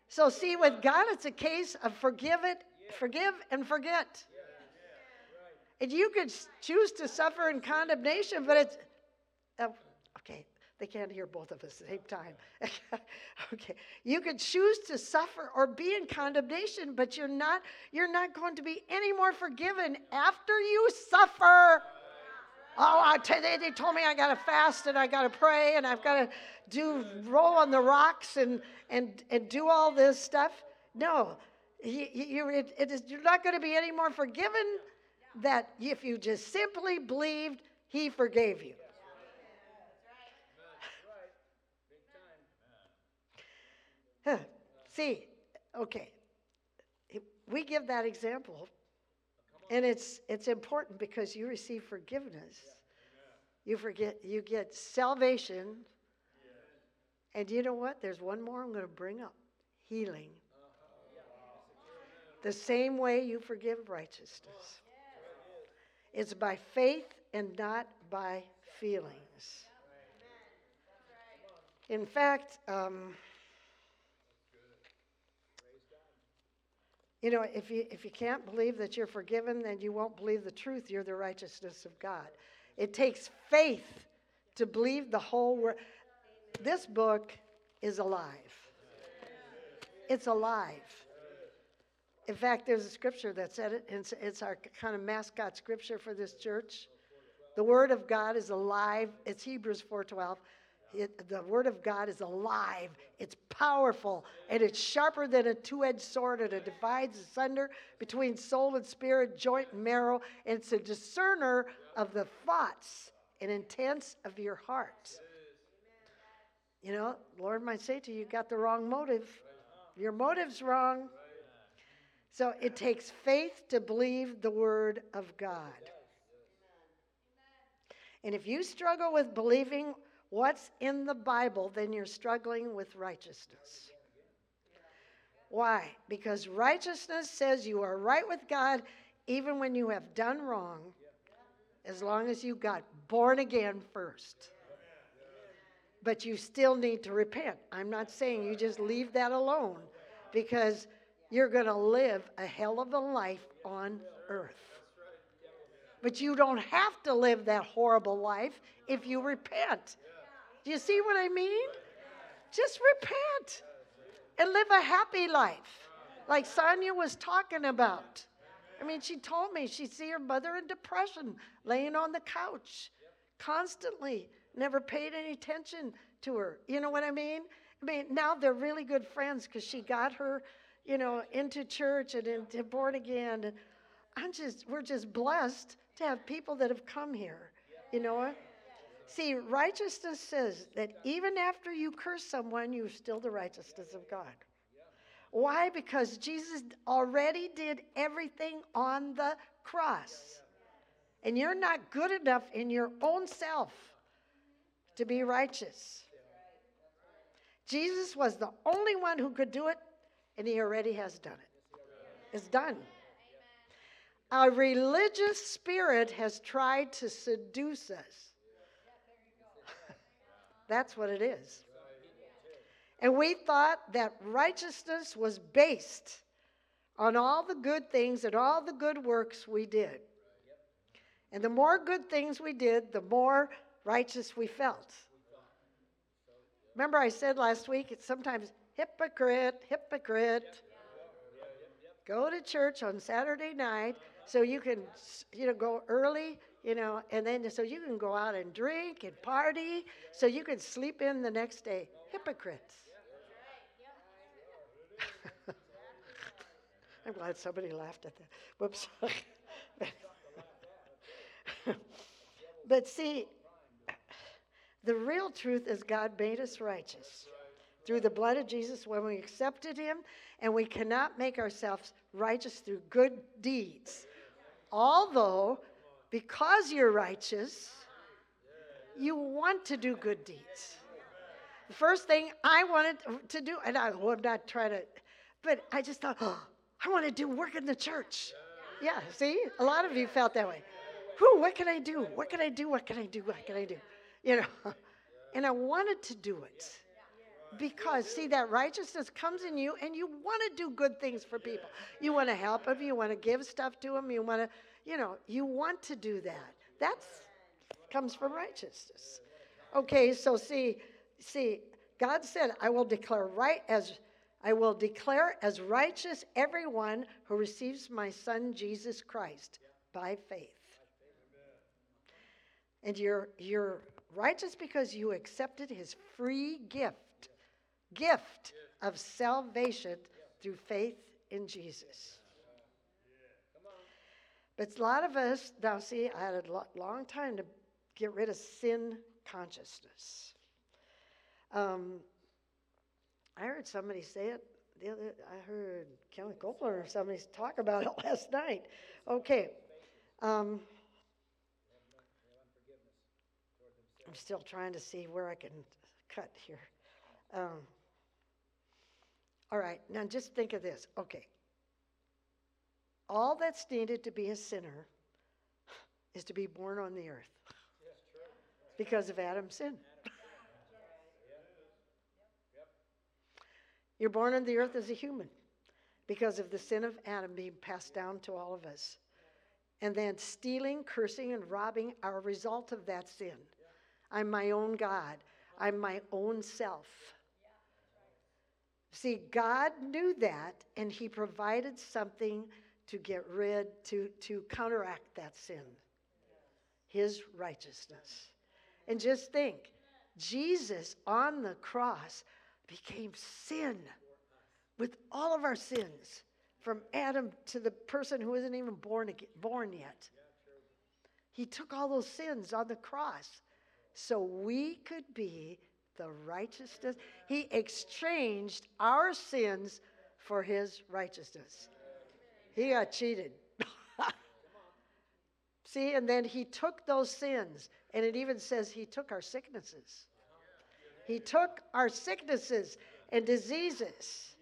So see, with God, it's a case of forgive it, forgive and forget. And you could choose to suffer in condemnation, but it's oh, okay. They can't hear both of us at the same time. okay, you could choose to suffer or be in condemnation, but you're not. You're not going to be any more forgiven after you suffer. Oh, I tell they, they told me I got to fast and I got to pray and I've got to do roll on the rocks and and and do all this stuff. No, you, you, it, it is, you're not going to be any more forgiven that if you just simply believed He forgave you. See, okay, we give that example, and it's it's important because you receive forgiveness. You forget you get salvation. And you know what? There's one more I'm going to bring up. Healing. The same way you forgive righteousness. It's by faith and not by feelings. In fact, um, You know, if you, if you can't believe that you're forgiven, then you won't believe the truth. You're the righteousness of God. It takes faith to believe the whole word. This book is alive. It's alive. In fact, there's a scripture that said it, and it's, our kind of mascot scripture for this church. The word of God is alive. It's Hebrews 4:12. It, the word of God is alive. It's powerful, and it's sharper than a two-edged sword, and it divides asunder between soul and spirit, joint and marrow. And it's a discerner of the thoughts and intents of your heart. You know, Lord might say to you, you got the wrong motive. Your motive's wrong. So it takes faith to believe the word of God. And if you struggle with believing what's in the Bible, then you're struggling with righteousness. Why? Because righteousness says you are right with God even when you have done wrong, as long as you got born again first. but you still need to repent. I'm not saying you just leave that alone because you're going to live a hell of a life on earth. But you don't have to live that horrible life if you repent. Do you see what I mean? Just repent and live a happy life, like Sonia was talking about. I mean, she told me she'd see her mother in depression, laying on the couch constantly, never paid any attention to her. You know what I mean? I mean, now they're really good friends because she got her, you know, into church and into born again. I'm just, we're just blessed to have people that have come here. You know See, righteousness says that even after you curse someone, you're still the righteousness of God. Why? Because Jesus already did everything on the cross. And you're not good enough in your own self to be righteous. Jesus was the only one who could do it, and he already has done it. It's done. A religious spirit has tried to seduce us. That's what it is. And we thought that righteousness was based on all the good things and all the good works we did. And the more good things we did, the more righteous we felt. Remember, I said last week, it's sometimes hypocrite, hypocrite. Go to church on Saturday night so you can, you know, go early, you know, and then so you can go out and drink and party so you can sleep in the next day. Hypocrites. I'm glad somebody laughed at that. Whoops. but see, the real truth is God made us righteous through the blood of Jesus when we accepted Him, and we cannot make ourselves righteous through good deeds. Although, because you're righteous, you want to do good deeds. The first thing I wanted to do, and I would not try to, but I just thought, oh, I want to do work in the church. Yeah, see? A lot of you felt that way. Whew, what can I do? What can I do? What can I do? What can I do? You know, and I wanted to do it because see that righteousness comes in you and you want to do good things for people. You want to help them you want to give stuff to them you want to you know you want to do that. That's comes from righteousness. Okay so see see god said i will declare right as I will declare as righteous everyone who receives my son Jesus Christ by faith. And you're, you're righteous because you accepted his free gift, gift of salvation through faith in Jesus. But a lot of us, now see, I had a long time to get rid of sin consciousness. Um, I heard somebody say it the other. I heard Kellie Copeland or somebody talk about it last night. Okay. Um, I'm still trying to see where I can cut here. Um, all right, now just think of this. Okay. All that's needed to be a sinner is to be born on the earth because of Adam's sin. You're born on the earth as a human because of the sin of Adam being passed down to all of us. And then stealing, cursing, and robbing are a result of that sin. I'm my own God, I'm my own self. See, God knew that, and He provided something to get rid, to, to counteract that sin His righteousness. And just think Jesus on the cross became sin with all of our sins from Adam to the person who isn't even born, again, born yet. He took all those sins on the cross so we could be the righteousness. He exchanged our sins for his righteousness. He got cheated. See, and then he took those sins, and it even says he took our sicknesses. He took our sicknesses and diseases.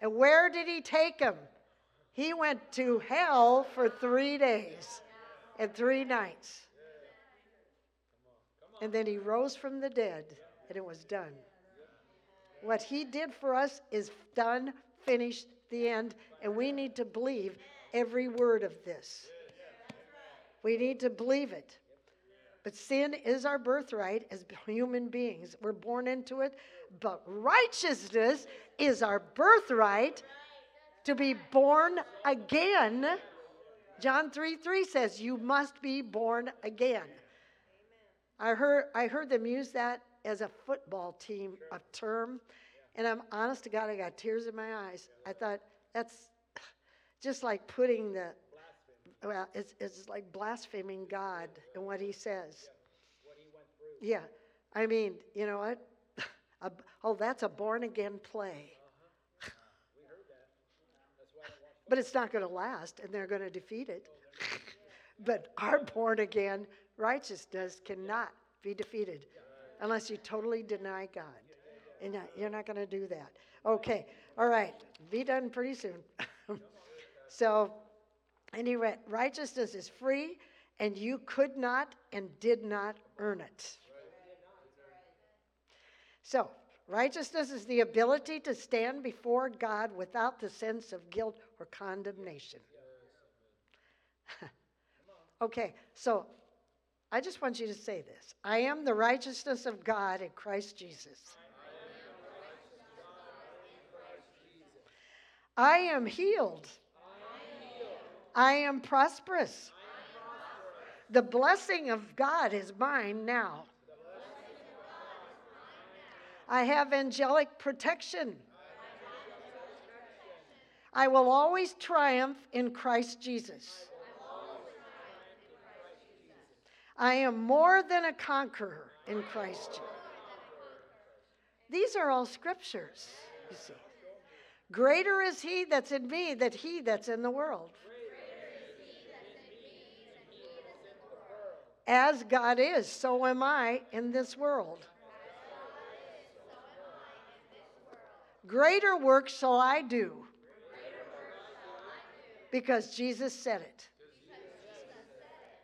And where did he take them? He went to hell for three days and three nights. And then he rose from the dead, and it was done. What he did for us is done, finished, the end, and we need to believe every word of this. We need to believe it. But sin is our birthright as human beings. We're born into it. But righteousness is our birthright to be born again. John 3 3 says, You must be born again. I heard, I heard them use that as a football team, a term. And I'm honest to God, I got tears in my eyes. I thought, that's just like putting the, well, it's, it's like blaspheming God and what he says. Yeah. I mean, you know what? Oh, that's a born again play. but it's not going to last, and they're going to defeat it. but our born again righteousness cannot be defeated unless you totally deny God. And uh, you're not going to do that. Okay, all right, be done pretty soon. so, any ra- righteousness is free, and you could not and did not earn it. So, righteousness is the ability to stand before God without the sense of guilt or condemnation. okay, so I just want you to say this I am the righteousness of God in Christ Jesus. I am healed. I am prosperous. The blessing of God is mine now. I have angelic protection. I will always triumph in Christ Jesus. I am more than a conqueror in Christ. These are all scriptures, you see. Greater is he that's in me than he that's in the world. As God is, so am I in this world. Greater work shall I do. Because Jesus said it.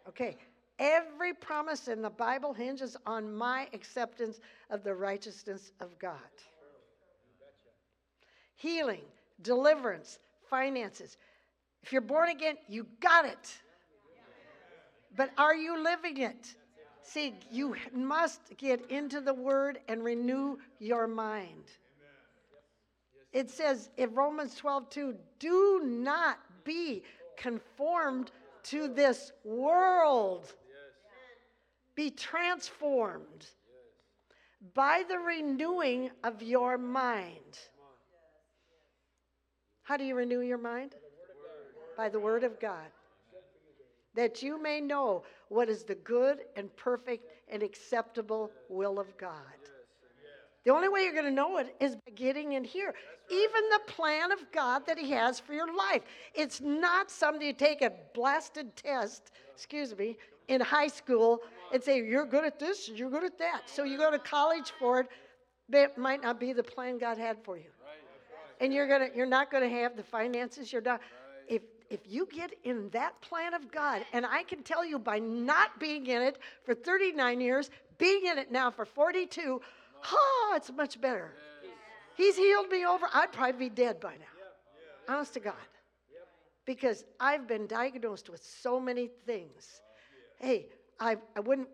Okay, every promise in the Bible hinges on my acceptance of the righteousness of God. Healing, deliverance, finances. If you're born again, you got it. But are you living it? See, you must get into the Word and renew your mind. It says in Romans 12, 2, do not be conformed to this world. Be transformed by the renewing of your mind. How do you renew your mind? By the Word of God. That you may know what is the good and perfect and acceptable will of God. The only way you're going to know it is by getting in here. Even the plan of God that He has for your life. It's not something you take a blasted test, excuse me, in high school and say, you're good at this, you're good at that. So you go to college for it. That might not be the plan God had for you. And you're gonna you're not gonna have the finances, you're not if if you get in that plan of God, and I can tell you by not being in it for 39 years, being in it now for 42, oh, it's much better. He's healed me over. I'd probably be dead by now. Honest to God. Because I've been diagnosed with so many things. Hey, I, I wouldn't,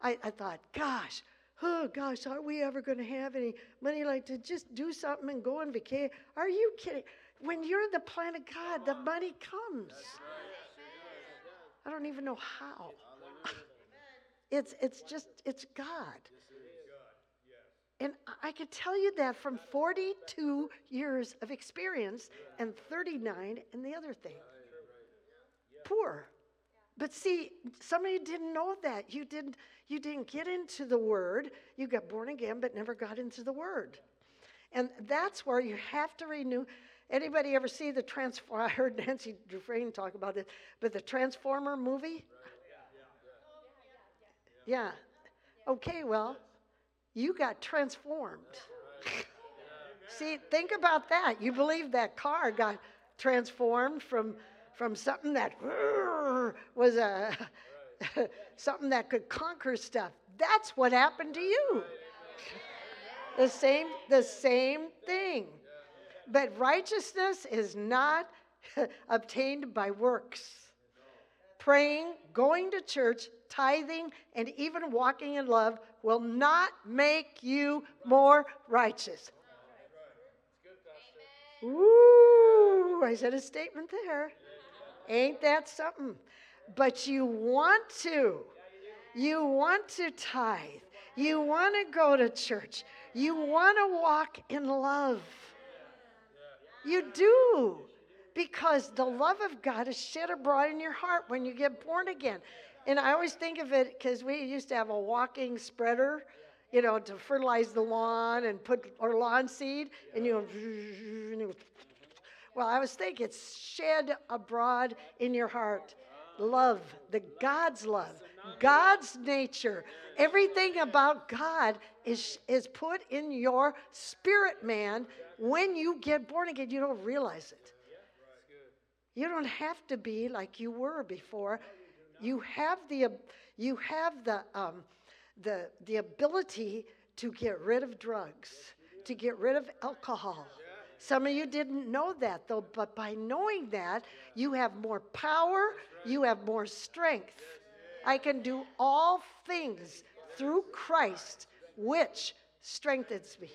I, I thought, gosh, oh gosh, are we ever going to have any money like to just do something and go on vacation? Are you kidding? When you're in the plan of God, the money comes. I don't even know how. It's, it's just, it's God. And I- could tell you that from 42 years of experience and 39 in the other thing. Poor. But see, some of you didn't know that. You didn't, you didn't get into the Word. You got born again, but never got into the Word. And that's where you have to renew. Anybody ever see the Transform? I heard Nancy Dufresne talk about it, but the Transformer movie? Yeah. Okay, well, you got transformed. See, think about that. You believe that car got transformed from from something that was a something that could conquer stuff. That's what happened to you. The same, the same thing. But righteousness is not obtained by works. Praying, going to church, tithing, and even walking in love will not make you more righteous. Ooh, I said a statement there. Ain't that something? But you want to. You want to tithe. You want to go to church. You want to walk in love. You do. Because the love of God is shed abroad in your heart when you get born again. And I always think of it because we used to have a walking spreader, you know, to fertilize the lawn and put our lawn seed, and you know, well, I was thinking it's shed abroad in your heart. Love, the God's love, God's nature, everything about God is, is put in your spirit man when you get born again. You don't realize it. You don't have to be like you were before. You have the, you have the, um, the, the ability to get rid of drugs, to get rid of alcohol. Some of you didn't know that though, but by knowing that, you have more power, you have more strength. I can do all things through Christ, which strengthens me.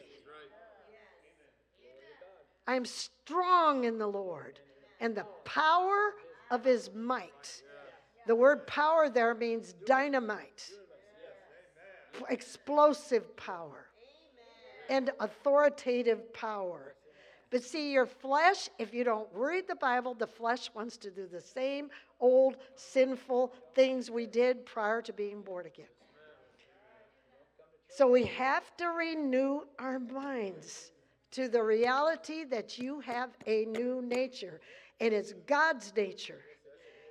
I am strong in the Lord and the power of his might. The word power there means dynamite, explosive power, and authoritative power. But see, your flesh, if you don't read the Bible, the flesh wants to do the same old sinful things we did prior to being born again. So we have to renew our minds to the reality that you have a new nature, and it's God's nature.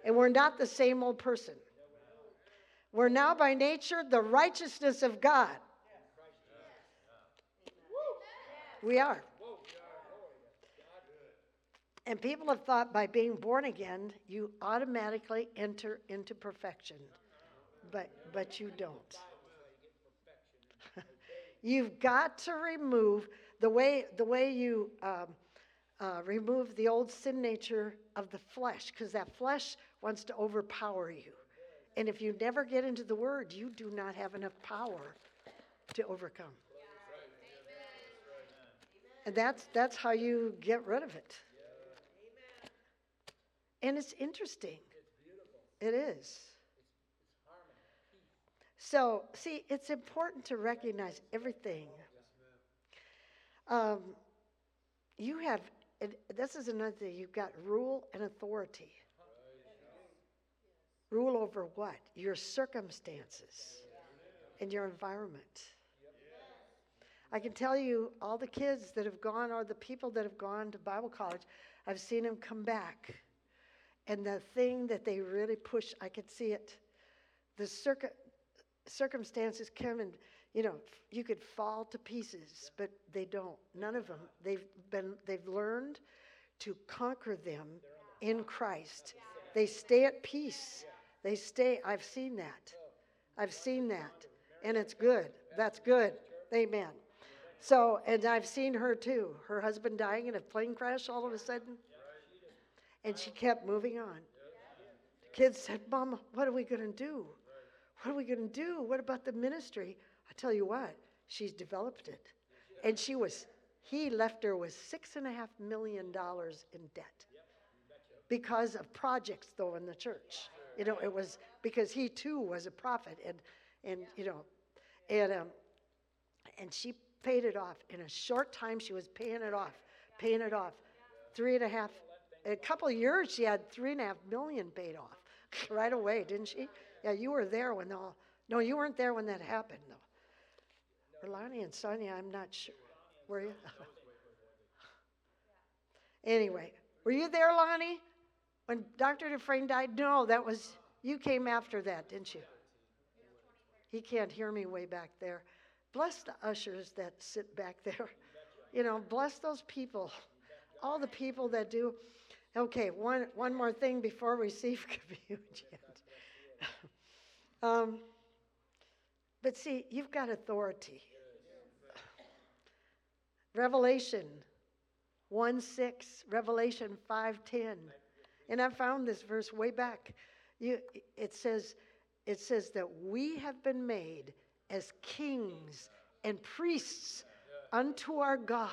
And we're not the same old person. We're now by nature the righteousness of God. We are. And people have thought by being born again, you automatically enter into perfection. But, but you don't. You've got to remove the way, the way you um, uh, remove the old sin nature of the flesh, because that flesh wants to overpower you. And if you never get into the Word, you do not have enough power to overcome. And that's, that's how you get rid of it. And it's interesting. It is. So, see, it's important to recognize everything. Um, you have, this is another thing, you've got rule and authority. Rule over what? Your circumstances and your environment. I can tell you, all the kids that have gone, or the people that have gone to Bible college, I've seen them come back and the thing that they really push, I could see it. The circ- circumstances come and, you know, you could fall to pieces, but they don't. None of them. They've been, they've learned to conquer them in Christ. They stay at peace. They stay, I've seen that. I've seen that. And it's good. That's good. Amen. So, and I've seen her too. Her husband dying in a plane crash all of a sudden. And she kept moving on. The kids said, Mama, what are we going to do? What are we going to do? What about the ministry? I tell you what, she's developed it. And she was, he left her with six and a half million dollars in debt because of projects, though, in the church. You know, it was because he too was a prophet, and, and you know, and, um, and she paid it off. In a short time, she was paying it off, paying it off. Three and a half a couple of years, she had three and a half million paid off right away, didn't she? Yeah, you were there when all. No, you weren't there when that happened, though. Lonnie and Sonia, I'm not sure. Were you? anyway, were you there, Lonnie, when Dr. Dufresne died? No, that was you came after that, didn't you? He can't hear me way back there. Bless the ushers that sit back there. You know, bless those people, all the people that do. Okay, one, one more thing before we receive communion. Um, but see, you've got authority. Revelation 1 6, Revelation 5 10. And I found this verse way back. You, it says, it says that we have been made as kings and priests unto our God,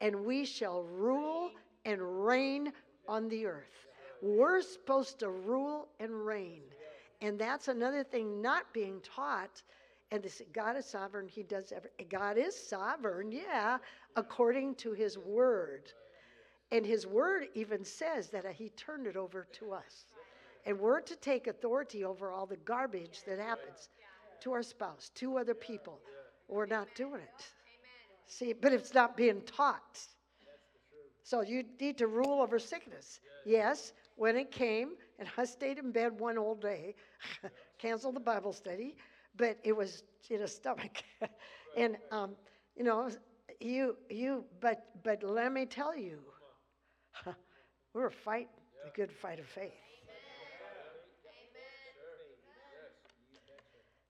and we shall rule and reign on the earth. We're supposed to rule and reign. And that's another thing not being taught. And this, God is sovereign. He does every, God is sovereign, yeah, according to his word. And his word even says that he turned it over to us. And we're to take authority over all the garbage that happens to our spouse, to other people. We're not doing it. See, but it's not being taught. So you need to rule over sickness. Yes, when it came, and I stayed in bed one whole day, canceled the Bible study, but it was in a stomach. and um, you know, you you but but let me tell you, we're fighting the good fight of faith.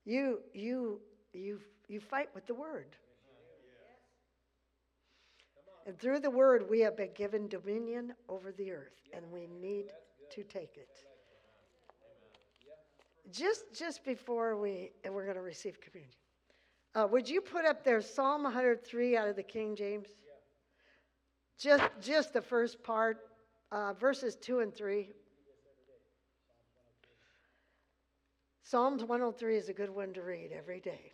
You you you you fight with the word. And through the word, we have been given dominion over the earth, and we need to take it. Just, just before we, and we're going to receive communion, uh, would you put up there Psalm 103 out of the King James? Just, just the first part, uh, verses 2 and 3. Psalms 103 is a good one to read every day.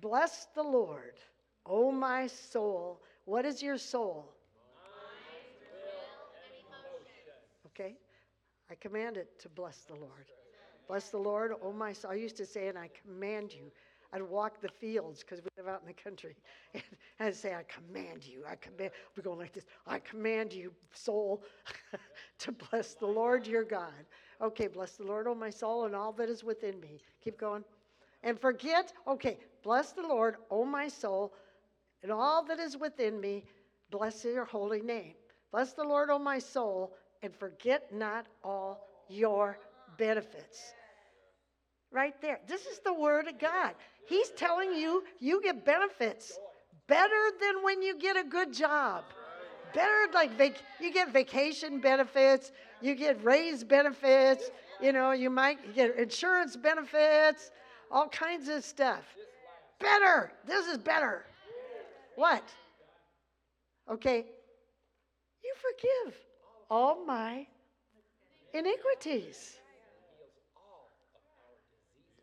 Bless the Lord, O my soul. What is your soul? Okay? I command it to bless the Lord. Bless the Lord, oh my soul. I used to say, and I command you. I'd walk the fields because we live out in the country. And I'd say, I command you. I command. We're going like this. I command you, soul, to bless the Lord your God. Okay, bless the Lord, oh my soul, and all that is within me. Keep going. And forget, okay, bless the Lord, oh my soul, and all that is within me. Bless your holy name. Bless the Lord, oh my soul, and forget not all your benefits. Right there. This is the word of God. He's telling you you get benefits better than when you get a good job. Better like vac- you get vacation benefits, you get raise benefits, you know, you might get insurance benefits, all kinds of stuff. Better. This is better. What? Okay. You forgive all my iniquities.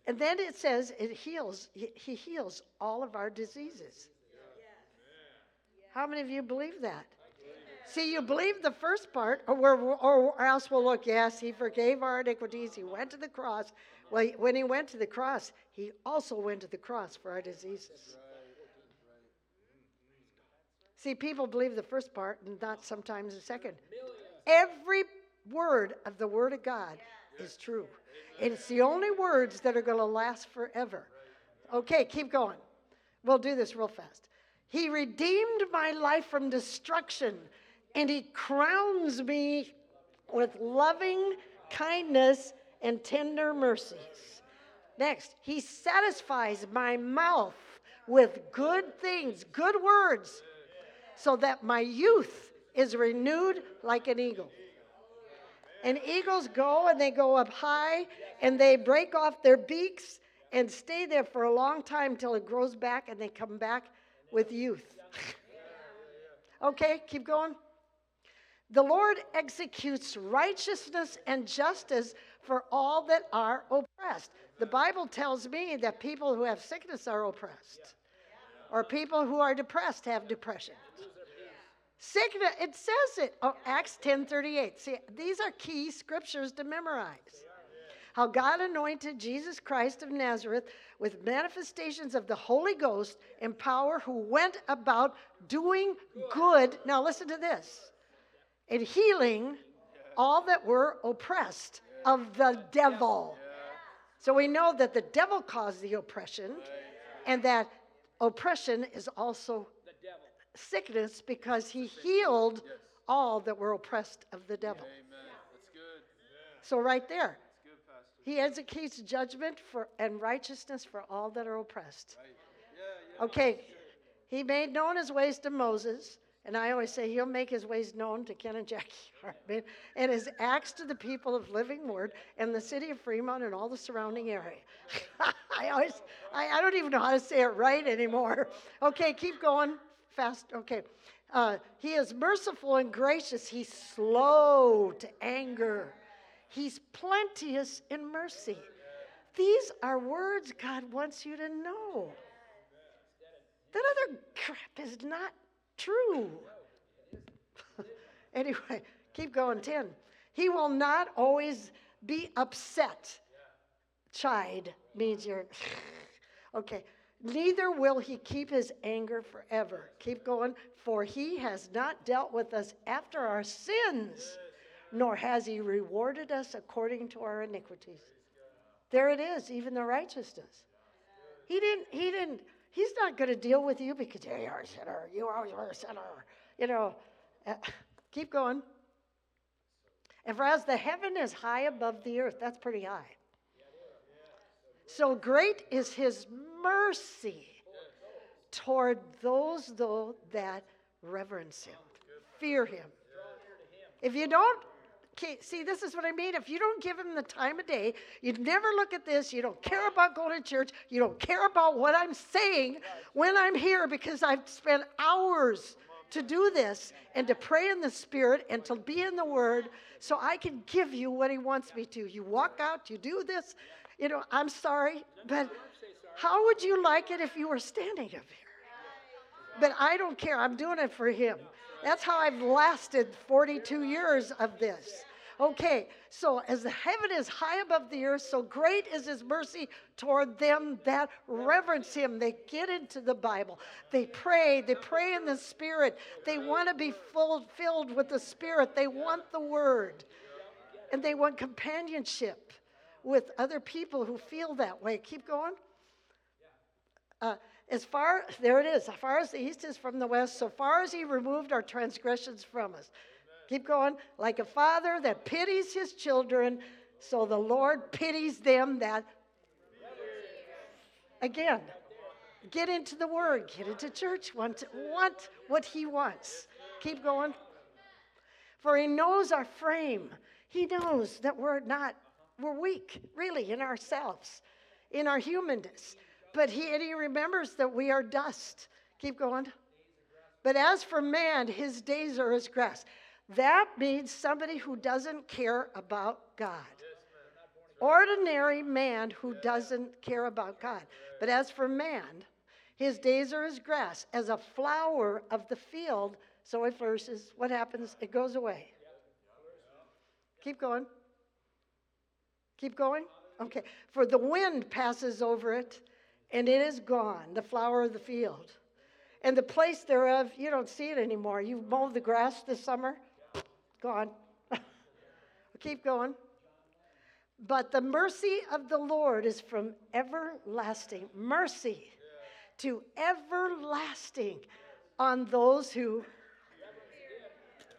And then it says it heals, he heals all of our diseases. How many of you believe that? See, you believe the first part, or, or else we'll look, yes, he forgave our iniquities. He went to the cross. Well, when he went to the cross, he also went to the cross for our diseases. See, people believe the first part and not sometimes the second. Every word of the Word of God is true. It's the only words that are going to last forever. Okay, keep going. We'll do this real fast. He redeemed my life from destruction, and He crowns me with loving kindness and tender mercies. Next, He satisfies my mouth with good things, good words, so that my youth is renewed like an eagle. And eagles go and they go up high and they break off their beaks and stay there for a long time till it grows back and they come back with youth. okay, keep going. The Lord executes righteousness and justice for all that are oppressed. The Bible tells me that people who have sickness are oppressed, or people who are depressed have depression. Sickness, it says it. Oh, Acts 10:38. See, these are key scriptures to memorize. How God anointed Jesus Christ of Nazareth with manifestations of the Holy Ghost and power, who went about doing good. Now, listen to this and healing all that were oppressed of the devil. So we know that the devil caused the oppression, and that oppression is also sickness because he healed all that were oppressed of the devil. Amen. That's good. So, right there. That's good, Pastor. He executes judgment for, and righteousness for all that are oppressed. Okay, he made known his ways to Moses, and I always say he'll make his ways known to Ken and Jackie Hartman, and his acts to the people of Living Word and the city of Fremont and all the surrounding area. I always, I, I don't even know how to say it right anymore. Okay, keep going fast. Okay. Uh, he is merciful and gracious. He's slow to anger. He's plenteous in mercy. These are words God wants you to know. That other crap is not true. anyway, keep going. 10. He will not always be upset. Chide means you're. okay. Neither will he keep his anger forever. Keep going. For he has not dealt with us after our sins nor has he rewarded us according to our iniquities. There it is, even the righteousness. He didn't, he didn't, he's not going to deal with you because you are a sinner, you always were a sinner. You know, uh, keep going. And for as the heaven is high above the earth, that's pretty high. So great is his mercy toward those though that reverence him, fear him. If you don't see, this is what I mean. If you don't give him the time of day, you never look at this, you don't care about going to church, you don't care about what I'm saying when I'm here because I've spent hours to do this and to pray in the Spirit and to be in the Word so I can give you what He wants me to. You walk out, you do this, you know, I'm sorry, but how would you like it if you were standing up here? But I don't care, I'm doing it for Him. That's how I've lasted 42 years of this. Okay, so as the heaven is high above the earth, so great is his mercy toward them that reverence him. They get into the Bible, they pray, they pray in the Spirit. They want to be filled with the Spirit, they want the Word, and they want companionship with other people who feel that way. Keep going. Uh, as far, there it is, as far as the east is from the west, so far as he removed our transgressions from us. Keep going. Like a father that pities his children, so the Lord pities them that. Again, get into the word, get into church, want, want what he wants. Keep going. For he knows our frame. He knows that we're not, we're weak, really, in ourselves, in our humanness. But he, and he remembers that we are dust. Keep going. But as for man, his days are as grass. That means somebody who doesn't care about God. Ordinary man who doesn't care about God. But as for man, his days are as grass, as a flower of the field. So it flourishes. What happens? It goes away. Keep going. Keep going. Okay. For the wind passes over it and it is gone, the flower of the field. And the place thereof, you don't see it anymore. You mowed the grass this summer, gone. Keep going. But the mercy of the Lord is from everlasting, mercy to everlasting on those who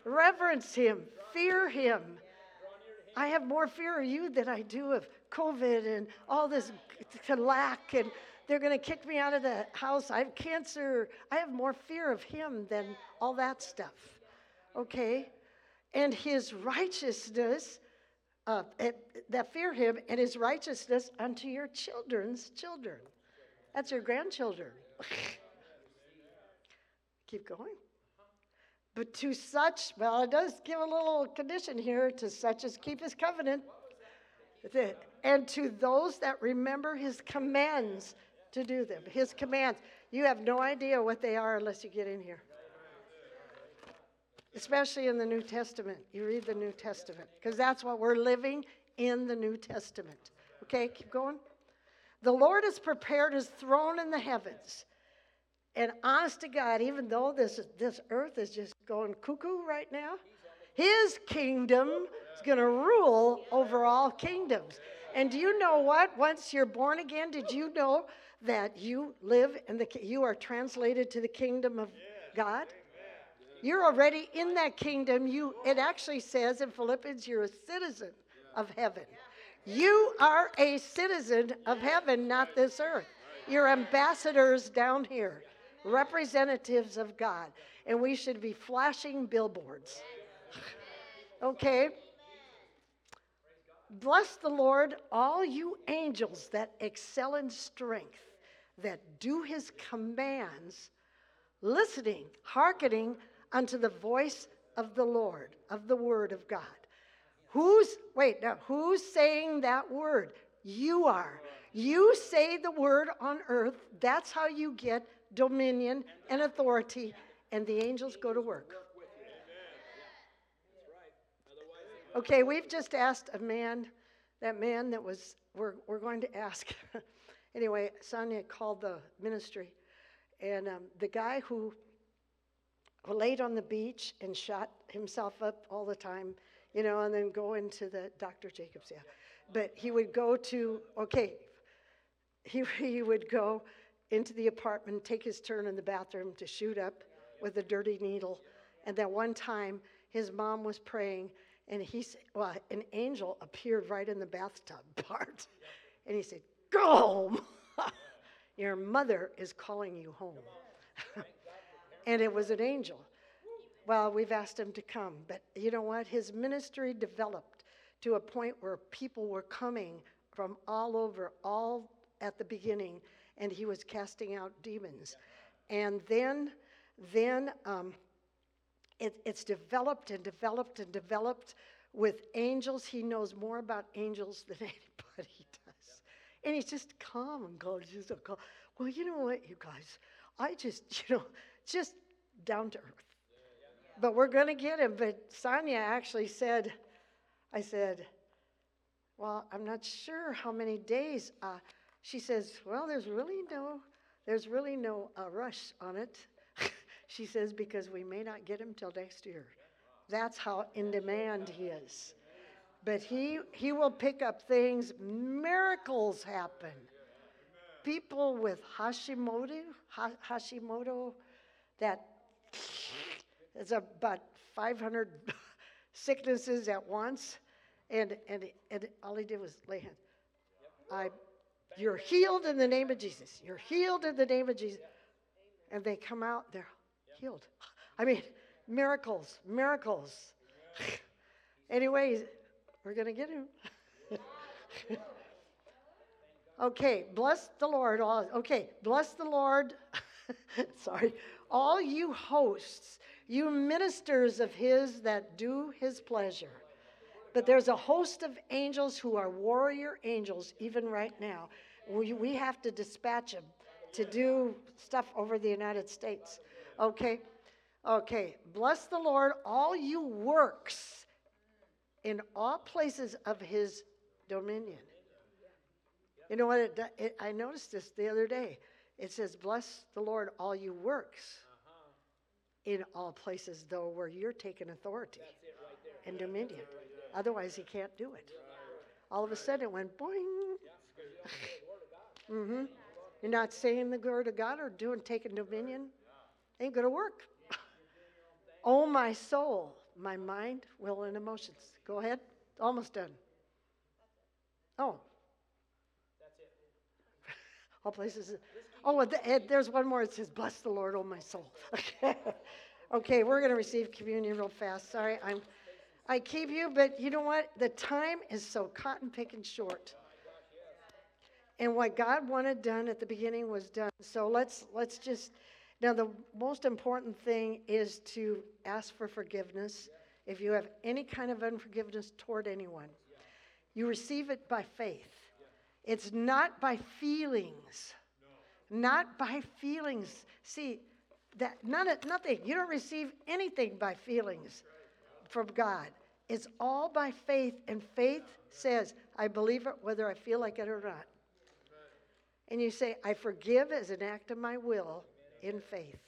reverence Him, fear Him. I have more fear of you than I do of COVID and all this lack and they're going to kick me out of the house. I have cancer. I have more fear of him than all that stuff. Okay? And his righteousness, uh, that fear him, and his righteousness unto your children's children. That's your grandchildren. Keep going. But to such, well, it does give a little condition here to such as keep his covenant. And to those that remember his commands to do them. His commands. You have no idea what they are unless you get in here. Especially in the New Testament. You read the New Testament because that's what we're living in the New Testament. Okay, keep going. The Lord has prepared his throne in the heavens. And honest to God, even though this, this earth is just going cuckoo right now, his kingdom is going to rule over all kingdoms. And do you know what? Once you're born again, did you know that you live and the you are translated to the kingdom of God? You're already in that kingdom. You it actually says in Philippians you're a citizen of heaven. You are a citizen of heaven, not this earth. You're ambassadors down here, representatives of God, and we should be flashing billboards. Okay? Bless the Lord, all you angels that excel in strength, that do his commands, listening, hearkening unto the voice of the Lord, of the word of God. Who's, wait, now, who's saying that word? You are. You say the word on earth. That's how you get dominion and authority, and the angels go to work. Okay, we've just asked a man, that man that was, we're, we're going to ask. anyway, Sonia called the ministry, and um, the guy who laid on the beach and shot himself up all the time, you know, and then go into the Dr. Jacobs, yeah. But he would go to, okay, he, he would go into the apartment, take his turn in the bathroom to shoot up with a dirty needle. And that one time, his mom was praying, and he said, well, an angel appeared right in the bathtub part. And he said, Go home. Your mother is calling you home. and it was an angel. Well, we've asked him to come, but you know what? His ministry developed to a point where people were coming from all over, all at the beginning, and he was casting out demons. And then, then um, it, it's developed and developed and developed with angels. He knows more about angels than anybody does. And he's just calm and calm. He's just so calm. Well, you know what, you guys? I just, you know, just down to earth. But we're going to get him. But Sonia actually said, I said, well, I'm not sure how many days. Uh, she says, well, there's really no, there's really no uh, rush on it. she says, because we may not get him till next year. That's how in demand he is. But he, he will pick up things, miracles happen. People with Hashimoto, ha, Hashimoto, that it's about 500 sicknesses at once. And, and, and all he did was lay hands. I, you're healed in the name of Jesus. You're healed in the name of Jesus. And they come out, they're healed. I mean, miracles, miracles. Anyways, we're going to get him. okay, bless the Lord. All, okay, bless the Lord. Sorry. All you hosts, you ministers of his that do his pleasure. But there's a host of angels who are warrior angels, even right now. We, we have to dispatch them to do stuff over the United States. Okay? Okay. Bless the Lord, all you works in all places of his dominion. You know what? It, it, I noticed this the other day. It says, Bless the Lord, all you works in all places, though, where you're taking authority and dominion. Otherwise, he can't do it. All of a sudden, it went boing. mm-hmm. You're not saying the word of God or doing taking dominion. Ain't gonna work. oh, my soul, my mind, will, and emotions. Go ahead. Almost done. Oh. That's it. All places. Oh, and eh, there's one more. It says, "Bless the Lord, oh my soul." Okay. okay, we're going to receive communion real fast. Sorry, I'm. I keep you, but you know what? The time is so cotton picking short. And what God wanted done at the beginning was done. So let's let's just now the most important thing is to ask for forgiveness. If you have any kind of unforgiveness toward anyone, you receive it by faith. It's not by feelings. Not by feelings. See, that none nothing. You don't receive anything by feelings from God. It's all by faith, and faith says, I believe it whether I feel like it or not. And you say, I forgive as an act of my will in faith.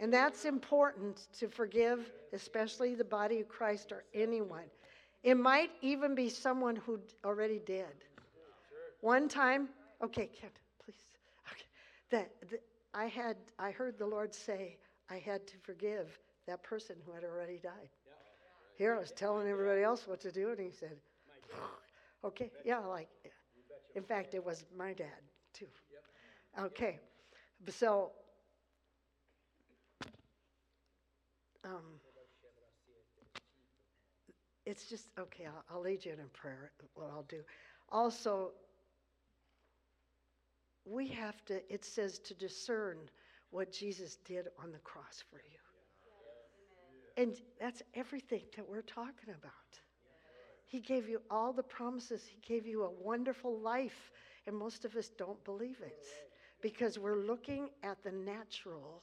And that's important to forgive, especially the body of Christ or anyone. It might even be someone who already did. One time, okay, Kent, please. Okay, that, I had, I heard the Lord say I had to forgive that person who had already died. Here I was telling everybody else what to do, and He said, Okay, yeah, like, in fact, it was my dad. Okay, so, um, it's just, okay, I'll, I'll lead you in prayer, what I'll do. Also, we have to, it says to discern what Jesus did on the cross for you. And that's everything that we're talking about. He gave you all the promises, He gave you a wonderful life, and most of us don't believe it because we're looking at the natural.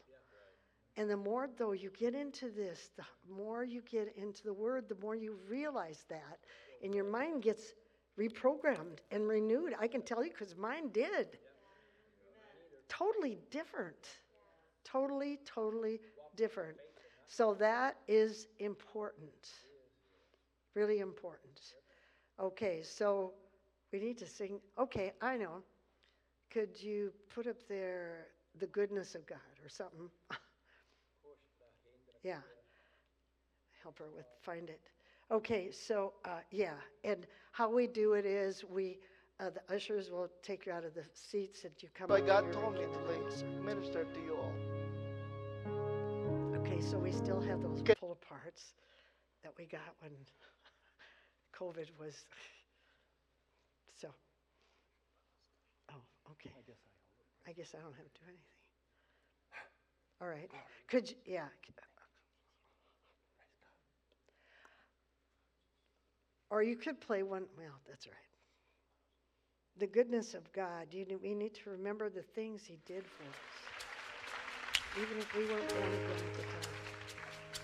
And the more, though, you get into this, the more you get into the Word, the more you realize that, and your mind gets reprogrammed and renewed. I can tell you because mine did. Totally different. Totally, totally different. So that is important. Really important. Okay, so we need to sing. Okay, I know. Could you put up there the goodness of God or something? yeah. Help her with find it. Okay, so uh, yeah, and how we do it is we uh, the ushers will take you out of the seats and you come. Up God told me to minister. minister to you all. Okay, so we still have those pull aparts that we got when COVID was. So. Oh, okay. I guess I don't have to do anything. All right. Could, you- yeah. Or you could play one, well, that's right. The goodness of God, you, we need to remember the things He did for us even if we weren't born again at the time.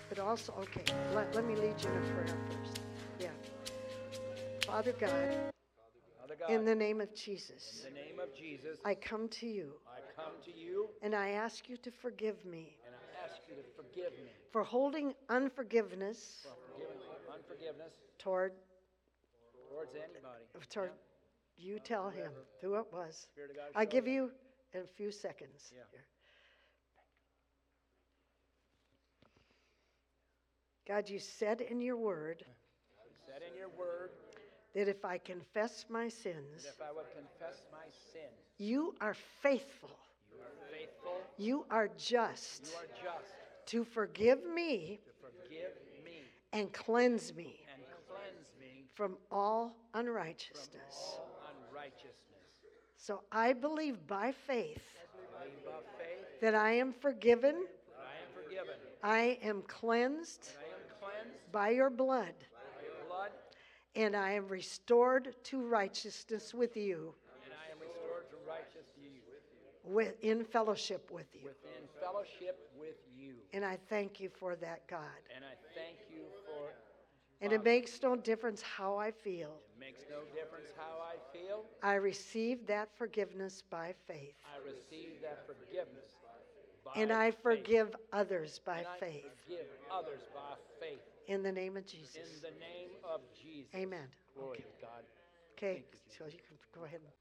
But also, okay, let, let me lead you in a prayer first. Yeah. Father God, God, in the name of Jesus, in the name of Jesus, I come to you I come to you and I ask you to forgive me and I ask you to forgive me for holding unforgiveness for unforgiveness toward, towards anybody. toward, you tell him who it was. I give you in a few seconds. Yeah. here. God, you said in your word Said in your word that if I confess my sins, that if I would confess my sin, you are faithful, you are faithful, you are just you are just to forgive me to forgive me and cleanse me and cleanse me from all from unrighteousness. all unrighteousness. So I believe by faith I believe by faith that I am forgiven, I am forgiven, I am cleansed I am cleansed by your blood, by your blood, and I am restored to righteousness with you, and I am restored to righteousness you, with, in fellowship with you. within fellowship with you. And I thank you for that, God. And I thank you for And it makes no difference how I feel. It makes no difference how I feel. I receive that forgiveness by faith. I receive that forgiveness by And I faith. forgive others by And I forgive others by faith. In the name of Jesus. In the name of Jesus. Amen. Glory Okay. to God. Okay, so you can go ahead and